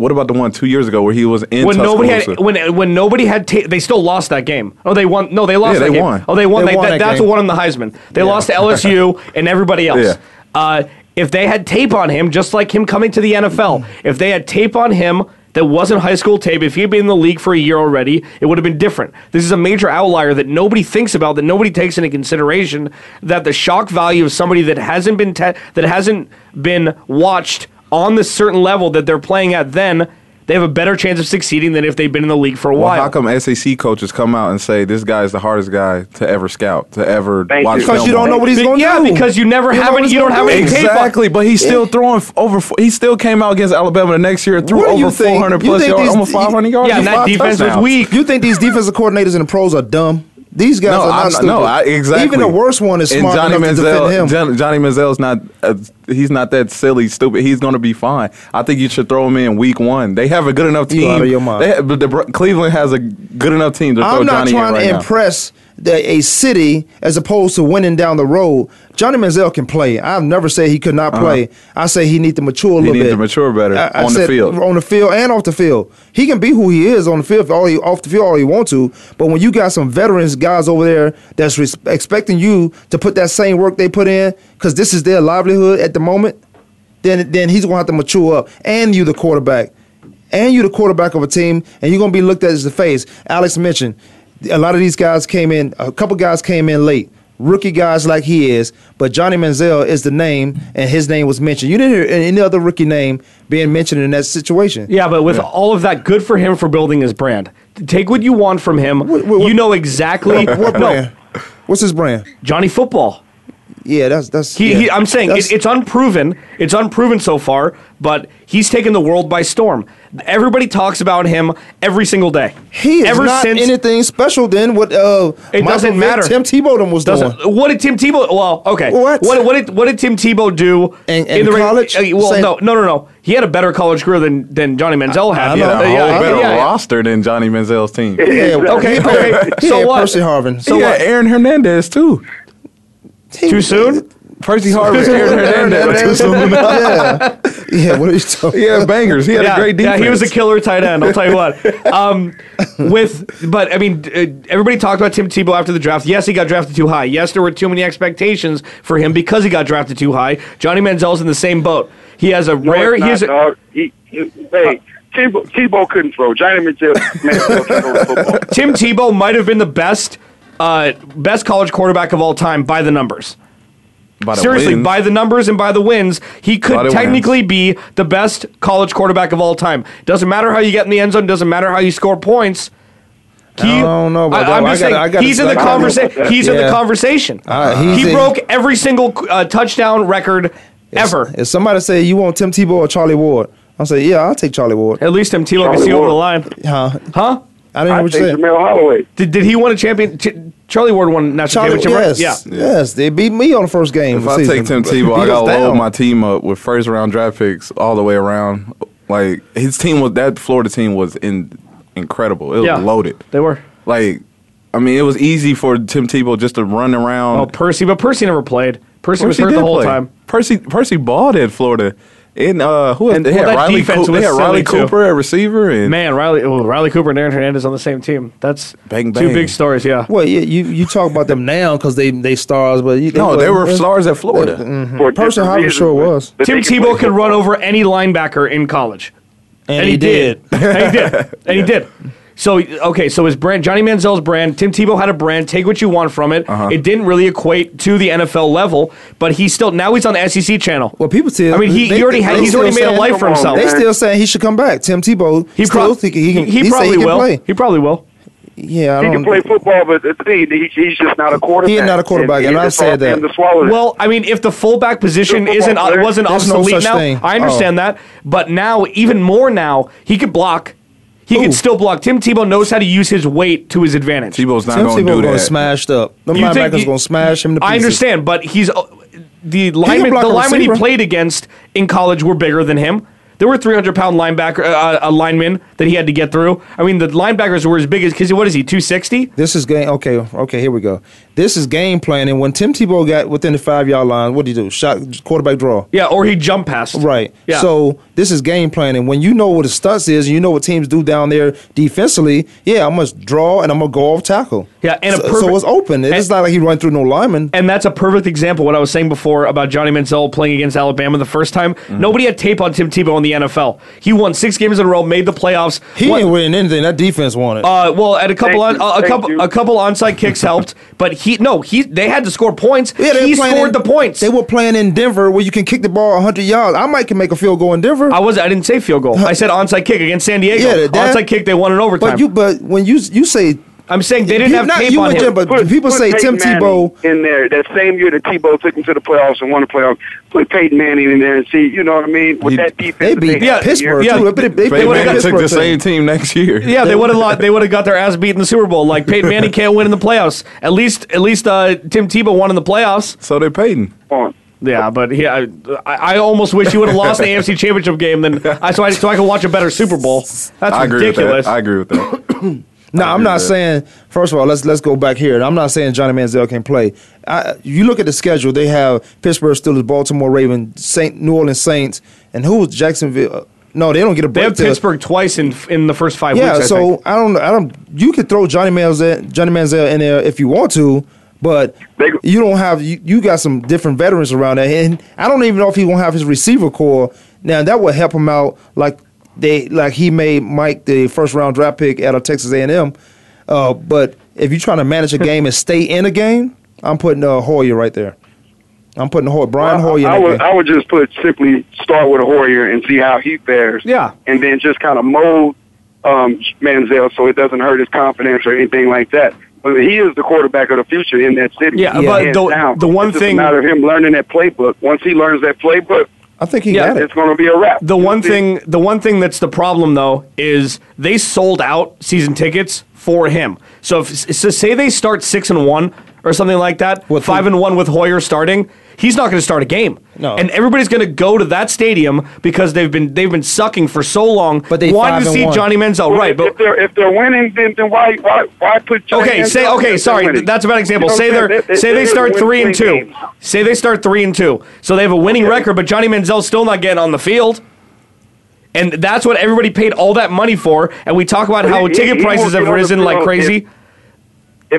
What about the one two years ago where he was in when nobody had Tuscaloosa? when when nobody had ta- they still lost that game. Oh, they won. No, they lost. Yeah, that they game. won. Oh, they won. They They- won that- that that's game. what won them the Heisman. They lost to LSU and everybody else. Yeah. Uh, if they had tape on him, just like him coming to the NFL, if they had tape on him that wasn't high school tape, if he had been in the league for a year already, it would have been different. This is a major outlier that nobody thinks about, that nobody takes into consideration. That the shock value of somebody that hasn't been te- that hasn't been watched on this certain level that they're playing at, then they have a better chance of succeeding than if they've been in the league for a well, while. how come SAC coaches come out and say this guy is the hardest guy to ever scout, to ever Thank watch. Because you don't on? know what he's going to yeah, do. Yeah, because you never You have what any. You don't have do. any tape Exactly, but he's still throwing over. He still came out against Alabama the next year and threw over 400 plus yards, these- almost 500 yards. Yeah, and and that five defense was weak. You think these defensive coordinators in the pros are dumb? These guys No, are not I'm, stupid. no, I, exactly. Even the worst one is And smart Johnny enough to defend him. John- Johnny Manziel's not. Uh, he's not that silly, stupid. He's going to be fine. I think you should throw him in week one. They have a good enough You team. out of your mind. They have, but the, Cleveland has a good enough team to throw I'm not Johnny trying in right to now. impress the, a city as opposed to winning down the road. Johnny Manziel can play. I've never said he could not play. I say he need to mature a Uh-huh. He little needs bit. to mature better I- I on the field. on the field and off the field. He can be who he is on the field, all he, off the field, all he want to. But when you got some veterans guys over there that's res- expecting you to put that same work they put in, because this is their livelihood at the moment, then then he's gonna have to mature up. And you the quarterback, and you the quarterback of a team, and you're gonna be looked at as the face. Alex mentioned a lot of these guys came in. A couple guys came in late. Rookie guys like he is, but Johnny Manziel is the name, and his name was mentioned. You didn't hear any other rookie name being mentioned in that situation. Yeah, but with all of that, good for him for building his brand. Take what you want from him. What- what- you know exactly. What no, brand? What's his brand? Johnny Football. Yeah, that's that's. He, yeah. he, I'm saying That's- it, it's unproven. It's unproven so far, but he's taken the world by storm. Everybody talks about him every single day. he is ever not since anything special than what uh, It Michael doesn't Vick, matter. Tim Tebow them was doesn't. doing. What did Tim Tebow? Well, okay. What? What, what did what did Tim Tebow do In- in the college? uh, well, Same- no, no, no, no. He had a better college career than than Johnny Manziel had. I He know. had Uh, a yeah, whole better yeah, yeah. roster than Johnny Manziel's team. Yeah, Okay, okay. So what? Percy Harvin. So he what? Aaron Hernandez too. Too soon? Percy Harvin, Aaron Hernandez. yeah, yeah. What are you talking? He had bangers. He had yeah, a great defense. Yeah, he was a killer tight end. I'll tell you what. Um, with, but I mean, uh, everybody talked about Tim Tebow after the draft. Yes, he got drafted too high. Yes, there were too many expectations for him because he got drafted too high. Johnny Manziel's in the same boat. He has a No, rare. it's He has a, dog. He, he, hey, Tebow, Tebow couldn't throw. Johnny Manziel, Manziel can throw football. Tim Tebow might have been the best, uh, best college quarterback of all time by the numbers. By the Seriously, wins. by the numbers and by the wins, he could the technically be the best college quarterback of all time. Doesn't matter how you get in the end zone. Doesn't matter how you score points. He, I don't know about I, that. am I just gotta- saying I gotta- he's in the conversation. He's in the conversation. Uh, he's he in- broke every single uh, touchdown record ever. If somebody say you want Tim Tebow or Charlie Ward, I'll say yeah, I'll take Charlie Ward. At least Tim Tebow can Charlie see over the line, Huh? huh? I didn't know I what you think said. Jamel Holloway. Did, did he win a champion? Ch- Charlie Ward won a national Charlie, championship, yes, right? Yeah. yes, they beat me on the first game. If of I the take. Tim Tebow, Beat I gotta load my team up with first round draft picks all the way around. Like his team was that Florida team was in incredible. It was Yeah. loaded. They were. Like I mean, it was easy for Tim Tebow just to run around. Oh, Percy, but Percy never played. Percy, was hurt the whole play. time. Percy Percy balled at Florida And uh, who else? And, they had well, that Riley, defense Coo- they had Riley. Cooper at receiver, and Man, Riley, oh, Riley Cooper and Aaron Hernandez on the same team. That's Bang, two big stories. Yeah. Well, yeah, you you talk about them now because they they stars, but you, no, they were stars at Florida. Mhm. For Percy different Harvin sure but- was, Tim can Tebow could run over any linebacker in college. and, he did. and he did. And he did. So okay, so his brand, Johnny Manziel's brand, Tim Tebow had a brand. Take what you want from it. Uh-huh. It didn't really equate to the NFL level, but he's still now he's on the SEC channel. Well, people still. I mean, he, they- he already had, they he's already still made a life for himself. They still saying he should come back. Tim Tebow. he, still prob- he can. he, he probably he can will. Play. He probably will. Yeah, I He don't. can play football, but the thing, he, he's just not a quarterback. He is not a quarterback, and it's I hard said that. To swallow that. Well, I mean, if the fullback position Good isn't uh, player. wasn't There's no obsolete now, thing. I understand that. But now, even more now, he could block. He Who? could still block. Tim Tebow knows how to use his weight to his advantage. Tebow's not going to Tebow do going that. smashed up. The You think linebackers he- going to smash him to pieces. I understand, but he's uh, the lineman. block The a linemen he receiver. played against in college were bigger than him. There were 300 pound linebacker uh, uh, linemen that he had to get through. I mean, the linebackers were as big as because what is he 260? This is game. Okay, okay. Here we go. This is game planning. When Tim Tebow got within the five yard line, what did you do? Shot quarterback draw. Yeah, or he jump past. Right. Yeah. So this is game planning. When you know what the stunts is, and you know what teams do down there defensively. Yeah, I'm gonna draw and I'm gonna go off tackle. Yeah, and a so, perfect- so it's open. It's and- not like he run through no lineman. And that's a perfect example. What I was saying before about Johnny Manziel playing against Alabama the first time. Mm-hmm. Nobody had tape on Tim Tebow in the NFL. He won six games in a row, made the playoffs. He won- ain't winning anything. That defense won it. Uh, well, at a couple, Thank on, you. a, a couple, you. a couple onside kicks helped, but he no, he they had to score points. Yeah, he scored in- the points. They were playing in Denver where you can kick the ball 100 yards. I might can make a field goal in Denver. I was I didn't say field goal. I said onside kick against San Diego. Yeah, that- onside kick. They won in overtime. but you, but when you you say I'm saying they didn't you- have not tape you on and him. Jim, but Put- people put say Tim Peyton Tebow. In there that same year that Tebow took him to the playoffs and won the playoffs. Put Peyton Manning in there and see, you know what I mean? With He- that defense, They beat had that Pittsburgh. Yeah, too. They, they, they, would've got took the Pittsburgh same team. team next year. Yeah, they would have they would have got their ass beat in the Super Bowl. Like Peyton Manning can't win in the playoffs. At least at least uh, Tim Tebow won in the playoffs. So they Peyton. him. On. Yeah, but he, I, I I almost wish he would have lost the AFC Championship game. Then I so I so I could watch a better Super Bowl. That's I ridiculous. with that. I agree with that. No, I'm not that. saying. First of all, let's let's go back here. I'm not saying Johnny Manziel can play. I, you look at the schedule. They have Pittsburgh Steelers, Baltimore Ravens, Saint New Orleans Saints, and who was Jacksonville? uh, No, they don't get a They have till- Pittsburgh twice in in the first five Yeah, weeks. I so think. I don't. I don't. You could throw Johnny Manziel, Johnny Manziel in there if you want to, but They- you don't have. You, you got some different veterans around there, and I don't even know if he won't have his receiver core. Now that would help him out, like they like he made Mike the first round draft pick out of Texas A and M. Uh, but if you're trying to manage a game and stay in a game, I'm putting uh, Hoyer right there. I'm putting Hoyer, Brian Hoyer. I, in that would game. I would just put simply start with a Hoyer and see how he fares. Yeah. And then just kind of mold um, Manziel so it doesn't hurt his confidence or anything like that. But he is the quarterback of the future in that city. Yeah, but the- down. the one it's just thing- a matter of him learning that playbook. Once he learns that playbook, I think he Yeah, got it. it's going to be a wrap. The one See? thing, the one thing that's the problem though is they sold out season tickets for him. So if so say they start six and one or something like that, With five who? and one with Hoyer starting, he's not going to start a game. No. and everybody's going to go to that stadium because they've been they've been sucking for so long. But they wanted to see one. Johnny Manziel, Well, right? if, But if they're if they're winning, then, then why why why put Johnny Okay, say okay. Sorry, winning? that's a bad example. You know say what I'm they're say they they're start three and two. games. Say they start three and two. So they have a winning Okay. record, but Johnny Manziel's still not getting on the field. And that's what everybody paid all that money for. And we talk about how He- ticket he prices won't have get on the risen like crazy. If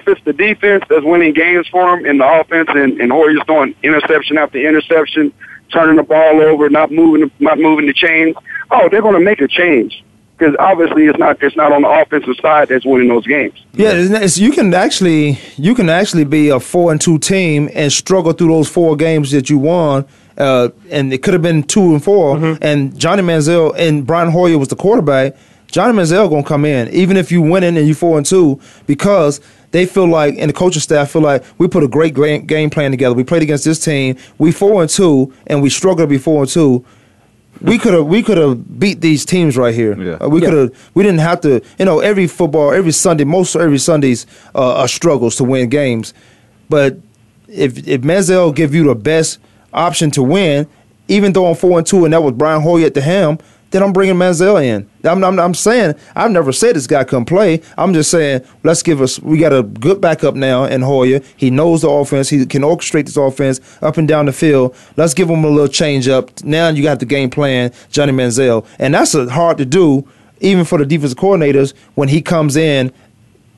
it's the defense that's winning games for him in the offense, and, and Hoyer's throwing interception after interception, turning the ball over, not moving, not moving the chains, oh, they're going to make a change because obviously it's not it's not on the offensive side that's winning those games. Yeah, it's, it's, you can actually you can actually be a four and two team and struggle through those four games that you won, uh, and it could have been two and 4 Mm-hmm. And Johnny Manziel and Brian Hoyer was the quarterback. Johnny Manziel gonna come in even if you winning and you four and two because they feel like and the coaching staff feel like we put a great game plan together. We played against this team. We four and two and we struggle to be four and two. We could have we could have beat these teams right here. Yeah. Uh, we could have we didn't have to you know every football every Sunday most every Sundays uh, are struggles to win games, but if if Manziel give you the best option to win, even though I'm four and two and that was Brian Hoyer at the helm, then I'm bringing Manziel in. I'm, I'm, I'm saying I've never said this guy couldn't play. I'm just saying let's give us. We got a good backup now in Hoyer. He knows the offense. He can orchestrate this offense up and down the field. Let's give him a little change up. Now you got the game plan, Johnny Manziel, and that's hard to do even for the defensive coordinators when he comes in.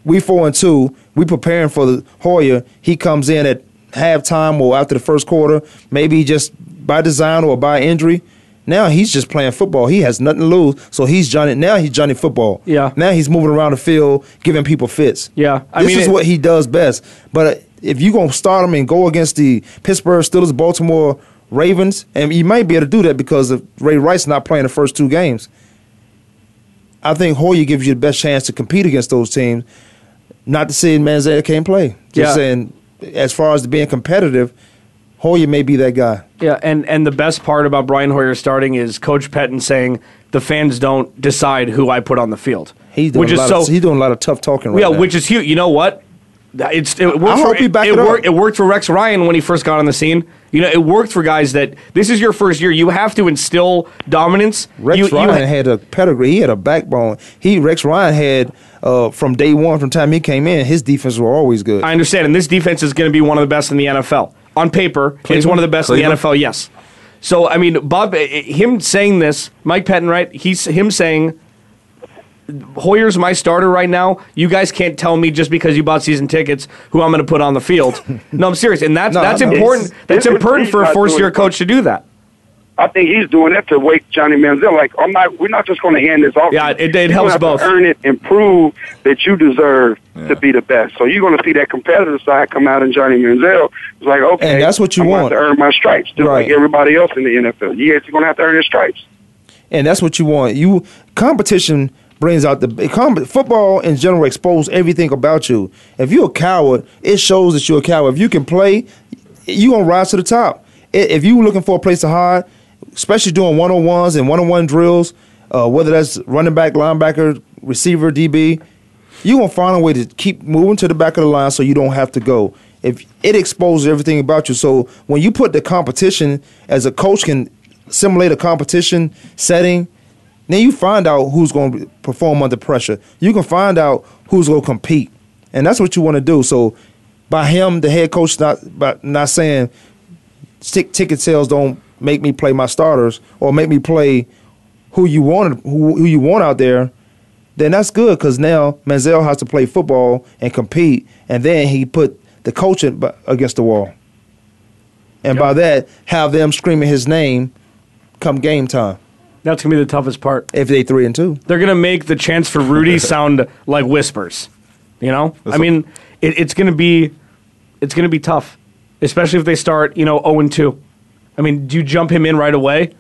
We four and two. We preparing for the Hoyer. He comes in at halftime or after the first quarter, maybe just by design or by injury. Now he's just playing football. He has nothing to lose, so he's Johnny. Now he's Johnny Football. Yeah. Now he's moving around the field, giving people fits. Yeah, I this mean, is it- what he does best. But if you're gonna start him and go against the Pittsburgh Steelers, Baltimore Ravens, and you might be able to do that because of Ray Rice not playing the first two games. I think Hoyer gives you the best chance to compete against those teams. Not to say Manziel can't play. Just Yeah. saying, as far as being competitive, Hoyer may be that guy. Yeah, and and the best part about Brian Hoyer starting is Coach Pettine saying the fans don't decide who I put on the field. He's doing which a is lot so of, he's doing a lot of tough talking right now. yeah, now. which is huge. You know what? It's it worked I for hope you back it up. worked, it worked for Rex Ryan when he first got on the scene. You know, it worked for guys that this is your first year. You have to instill dominance. Rex you, you Ryan ha- had a pedigree. He had a backbone. He Rex Ryan had uh, from day one, from time he came in, his defense were always good. I understand, and this defense is going to be one of the best in the NFL. On paper, it's Cleveland? one of the best Cleveland? in the NFL. Yes. So I mean, Bob, eh, him saying this, Mike Pettine, right? He's him saying. Hoyer's my starter right now. You guys can't tell me just because you bought season tickets who I'm going to put on the field. no, I'm serious, and that's No, that's I know. important. That's important for a not first year coach to do that. I think he's doing that to wake Johnny Manziel. Like, I'm not. We're not just going to hand this off. Yeah, it- it You're helps have to both. earn it and prove that you deserve to be the best. So you're going to see that competitive side come out in Johnny Manziel. It's like, okay, And that's what you I'm want. have to earn my stripes, just Right. like everybody else in the NFL. Yes, you're going to have to earn your stripes. and that's what you want. You competition brings out the football in general expose everything about you. If you're a coward, it shows that you're a coward. If you can play, you gonna rise to the top. If you're looking for a place to hide, especially doing one on ones and one on one drills, uh, whether that's running back, linebacker, receiver, DB, you gonna find a way to keep moving to the back of the line so you don't have to go. If it exposes everything about you, so when you put the competition as a coach can simulate a competition setting, then you find out who's going to perform under pressure. You can find out who's going to compete, and that's what you want to do. So, by him, the head coach, not by not saying stick ticket sales don't make me play my starters or make me play who you want who, who you want out there, then that's good because now Manziel has to play football and compete, and then he put the coach in- against the wall, and by that have them screaming his name come game time. That's gonna be the toughest part. If they three and two, They're gonna make the chance for Rudy sound like whispers. You know, I mean, it, it's gonna be, it's gonna be tough, especially if they start, you know, zero and two. I mean, do you jump him in right away?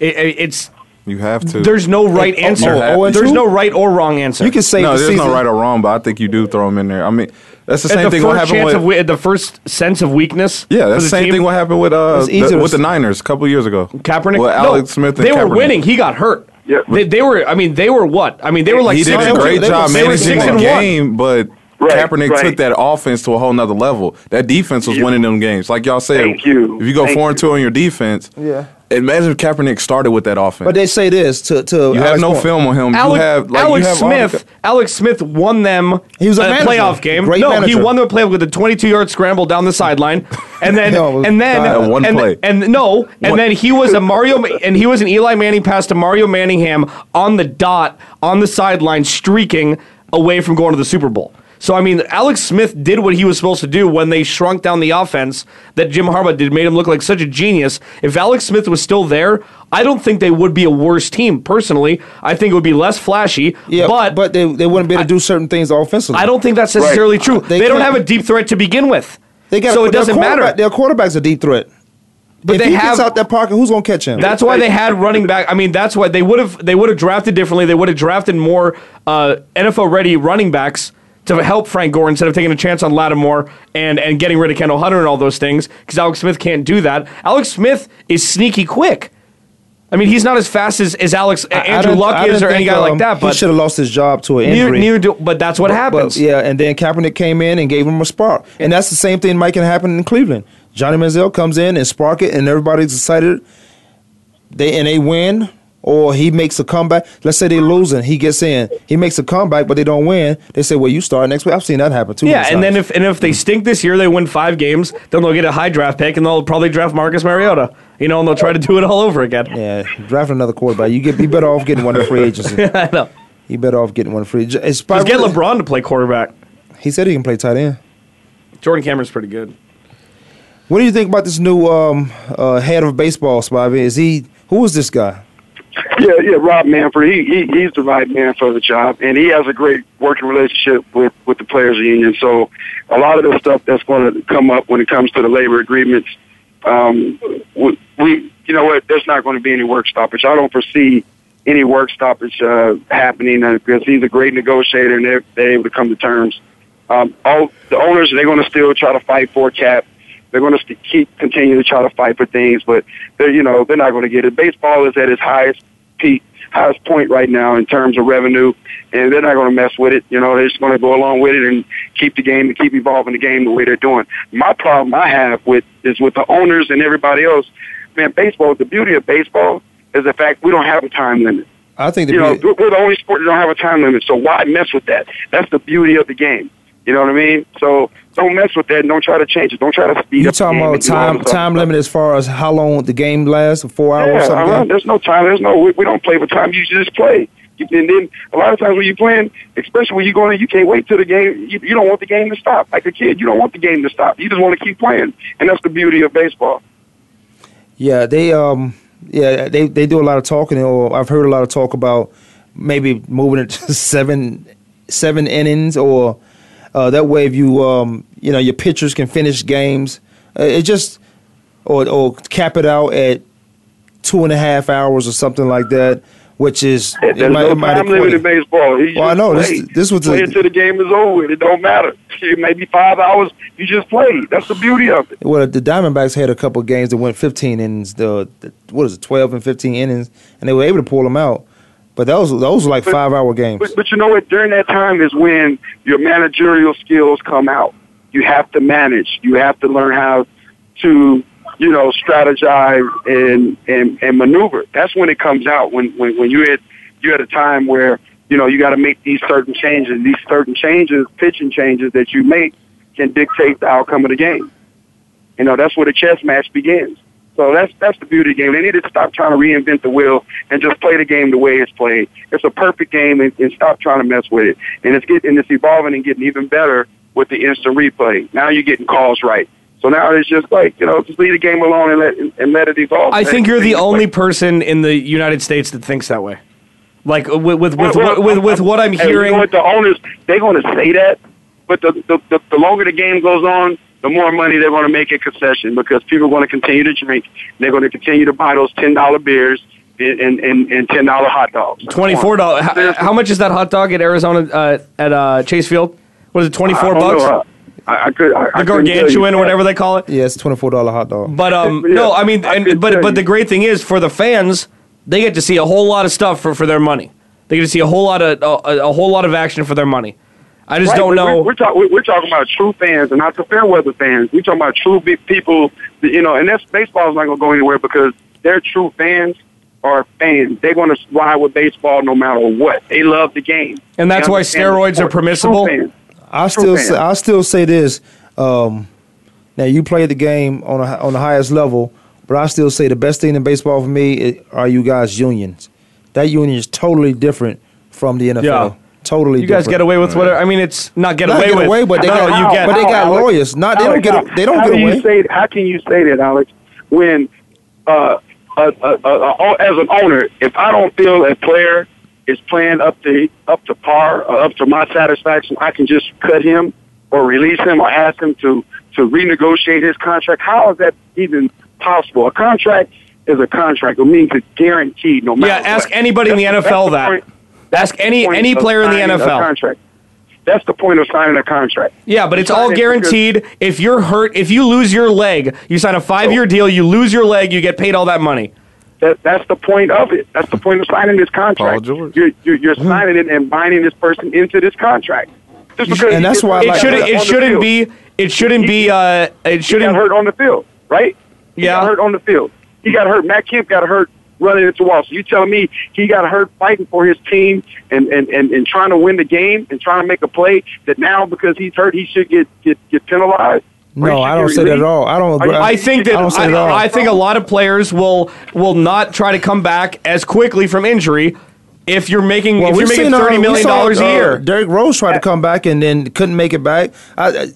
It, it- it's You have to. there's no right oh, answer. oh, there's two? no right or wrong answer. you can say no, the there's season. no right or wrong, but I think you do throw him in there. I mean, that's the same the thing. first What happened with of we- the first sense of weakness. yeah, for that's the same team, thing. What happened with uh the- with the Niners a couple years ago? Kaepernick. With no, Alex Smith. And they were Kaepernick. winning. He got hurt. Yeah. They, they were. I mean, they were what? I mean, they were like he did a great two. They were- job managing the game, but Right, Kaepernick right. took that offense to a whole nother level. That defense was You- winning them games. Like y'all said, Thank you. if you go Thank four and you. two on your defense, Yeah. imagine if Kaepernick started with that offense. But they say this to to you have no point. film on him. Alex, you have like, Alex you have all the- Smith. Alex Smith won them. He was a manager. playoff game. Great no, he won the playoff with a 22-yard scramble down the sideline, and then No, and then bad. One and, play. and no, and One- then he was a Mario and he was an Eli Manning pass to Mario Manningham on the dot on the sideline, streaking away from going to the Super Bowl. So I mean, Alex Smith did what he was supposed to do when they shrunk down the offense that Jim Harbaugh did, made him look like such a genius. If Alex Smith was still there, I don't think they would be a worse team. Personally, I think it would be less flashy. Yeah, but but they they wouldn't be able to do certain things offensively. I don't think that's necessarily Right. true. They They, don't have a deep threat to begin with. They got so it doesn't matter. Their quarterback's a deep threat. But if they he have gets out that pocket, who's gonna catch him? That's why they had running back. I mean, that's why they would have they would have drafted differently. They would have drafted more uh, NFL ready running backs to help Frank Gore instead of taking a chance on Lattimore and and getting rid of Kendall Hunter and all those things because Alex Smith can't do that. Alex Smith is sneaky quick. I mean, he's not as fast as, as Alex I- Andrew Luck is or any guy like um, that. he But should have lost his job to an injury. neither do, but that's what But- happens. But, yeah, and then Kaepernick came in and gave him a spark, and that's the same thing might can happen in Cleveland. Johnny Manziel comes in and spark it, and everybody's excited. They and they win, or he makes a comeback. Let's say they're losing, he gets in, he makes a comeback, but they don't win. They say, "Well, you start next week." I've seen that happen too. Yeah, and then if and if they stink this year, they win five games, then they'll get a high draft pick, and they'll probably draft Marcus Mariota. You know, and they'll try to do it all over again. yeah, draft another quarterback. You get be better off getting one free agency. I know. You better off getting one free. It's Just probably- get LeBron to play quarterback. He said he can play tight end. Jordan Cameron's pretty good. What do you think about this new um, uh, head of baseball, Spivey? Is he who is this guy? Yeah, yeah, Rob Manfred. He, he he's the right man for the job, and he has a great working relationship with with the players' union. So, a lot of the stuff that's going to come up when it comes to the labor agreements, um, we, we you know what? There's not going to be any work stoppage. I don't foresee any work stoppage uh, happening uh, because he's a great negotiator, and they're, they're able to come to terms. Um, all the owners they're going to still try to fight for cap. They're going to keep continue to try to fight for things, but they're you know they're not going to get it. Baseball is at its highest peak, highest point right now in terms of revenue, and they're not going to mess with it. You know, they're just going to go along with it and keep the game and keep evolving the game the way they're doing. My problem I have with is with the owners and everybody else. Man, baseball. The beauty of baseball is the fact we don't have a time limit. I think the You know, beauty- we're the only sport that don't have a time limit. So why mess with that? That's the beauty of the game. You know what I mean? So don't mess with that. and Don't try to change it. Don't try to speed you up. the talking game about time time limit as far as how long the game lasts? Four hours, Yeah, something. uh-huh. there's no time. There's no. We, we don't play for time. You just play. You- And then a lot of times when you're playing, especially when you're going, you can't wait till the game. You, you don't want the game to stop. Like a kid, you don't want the game to stop. You just want to keep playing, and that's the beauty of baseball. Yeah, they um yeah, they they do a lot of talking or I've heard a lot of talk about maybe moving it to seven seven innings or uh, that way if you um you know your pitchers can finish games. Uh, it just or or cap it out at two and a half hours or something like that, which is it There's might- no time limit in baseball. You Well, I know play. this this was play until the game is over. It don't matter. It may be five hours. You just play. That's the beauty of it. Well, the Diamondbacks had a couple of games that went 15 innings. The, the what is it, 12 and 15 innings, and they were able to pull them out. But those those were like But- five hour games. But, but you know what? During that time is when your managerial skills come out. You have to manage. You have to learn how to, you know, strategize and and, and maneuver. That's when it comes out. When when when you at you at a time where you know you got to make these certain changes. These certain changes, pitching changes that you make, can dictate the outcome of the game. You know, that's where the chess match begins. So that's that's the beauty of the game. They need to stop trying to reinvent the wheel and just play the game the way it's played. It's a perfect game, and, and stop trying to mess with it. And it's getting, it's evolving and getting even better with the instant replay. Now you're getting calls right. So now it's just like you know, just leave the game alone and let and let it evolve. I think you're the only person in the United States that thinks that way. Like with with with, Well, well, with, with what I'm hearing. You know what the owners they're going to say that, but the, the the the longer the game goes on, the more money they're going to make a concession because people are going to continue to drink. They're going to continue to buy those ten dollar beers and and and, and ten dollar hot dogs. Twenty four dollars. How, how much is that hot dog at Arizona uh, at uh, Chase Field? What is it? Twenty I four bucks. know. I, I could. I, the I couldn't tell you gargantuan or whatever they call it. Yeah, it's twenty four dollar hot dog. But um, Yeah, no, I mean, and, could but but the great thing is for the fans, they get to see a whole lot of stuff for, for their money. They get to see a whole lot of a, a whole lot of action for their money. I just Right, don't know. We're, we're, talk, we're, we're talking about true fans and not the fair weather fans. We're talking about true big people, that, you know, and that's baseball's not going to go anywhere because they're true fans are fans. They're going to ride with baseball no matter what. They love the game. And that's why steroids are permissible? I still say, I still say this. Um, now you play the game on a, on the highest level, but I still say the best thing in baseball for me i- are you guys unions. That union is totally different from the NFL. Yeah. Totally. you guys different. get away with whatever. I mean, it's not get Not away get with. away, but they No, got- you get. but they got Alex? lawyers. Not they don't Alex, get how- they don't how get do you away. Say, how can you say that, Alex? When uh, uh, uh, uh, uh, as an owner, if I don't feel a player is playing up to up to par or up to my satisfaction, I can just cut him or release him or ask him to to renegotiate his contract. How is that even possible? A contract is a contract. It means it's guaranteed no matter. Yeah, ask what. anybody in the NFL that's the that. Point- Ask any point any player in the signing NFL. contract. That's the point of signing a contract. Yeah, but it's You sign all it guaranteed. If you're hurt, if you lose your leg, you sign a five year deal. You lose your leg, you get paid all that money. That, that's the point of it. That's the point of signing this Paul contract. George. You're, you're, you're signing it and binding this person into this contract. Just because and that's why It like- shouldn't. It shouldn't be. It shouldn't be. Uh, it He got shouldn't. hurt on the field, right? He Yeah. got hurt on the field. He got hurt. Matt Kemp got hurt running into walls. So you telling me he got hurt fighting for his team and, and, and, and trying to win the game and trying to make a play that now because he's hurt he should get get, get penalized? No, I don't say that at all. I don't. You- agree. I think that I don't say I, that at all. I think a lot of players will will not try to come back as quickly from injury if you're making if you're making seen, uh, thirty we million saw, dollars a uh, year. Derrick Rose tried to come back and then couldn't make it back. I, I,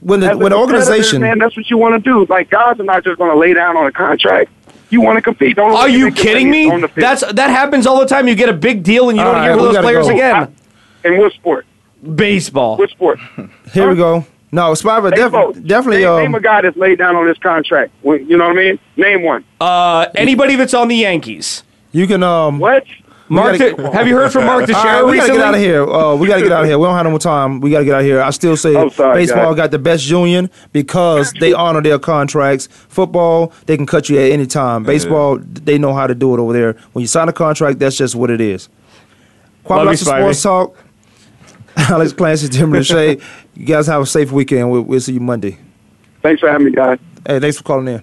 when the when the organization, man, that's what you want to do. Like guys are not just going to lay down on a contract. You want to compete. Don't Are you kidding me? on the field. That's that happens all the time. You get a big deal and you don't All hear from those players go. again. in what sport? Baseball. What sport? here we go. No, Spider Name def- both. definitely. Name, um, name a guy that's laid down on this contract. You know what I mean? Name one. Uh, anybody that's on the Yankees. you can um. What? Mark, gotta- Te- have you heard from Mark All right, Teixeira we gotta recently? get out of here. Uh, we gotta get out of here. We don't have no more time. We gotta get out of here. I still say sorry, baseball guys. got the best union because they honor their contracts. Football, they can cut you at any time. Baseball, they know how to do it over there. When you sign a contract, that's just what it is. Kwamie Love you, Sports Talk. Alex Clancy, Tim Richey. You guys have a safe weekend. We'll, we'll see you Monday. Thanks for having me, guys. Hey, thanks for calling in.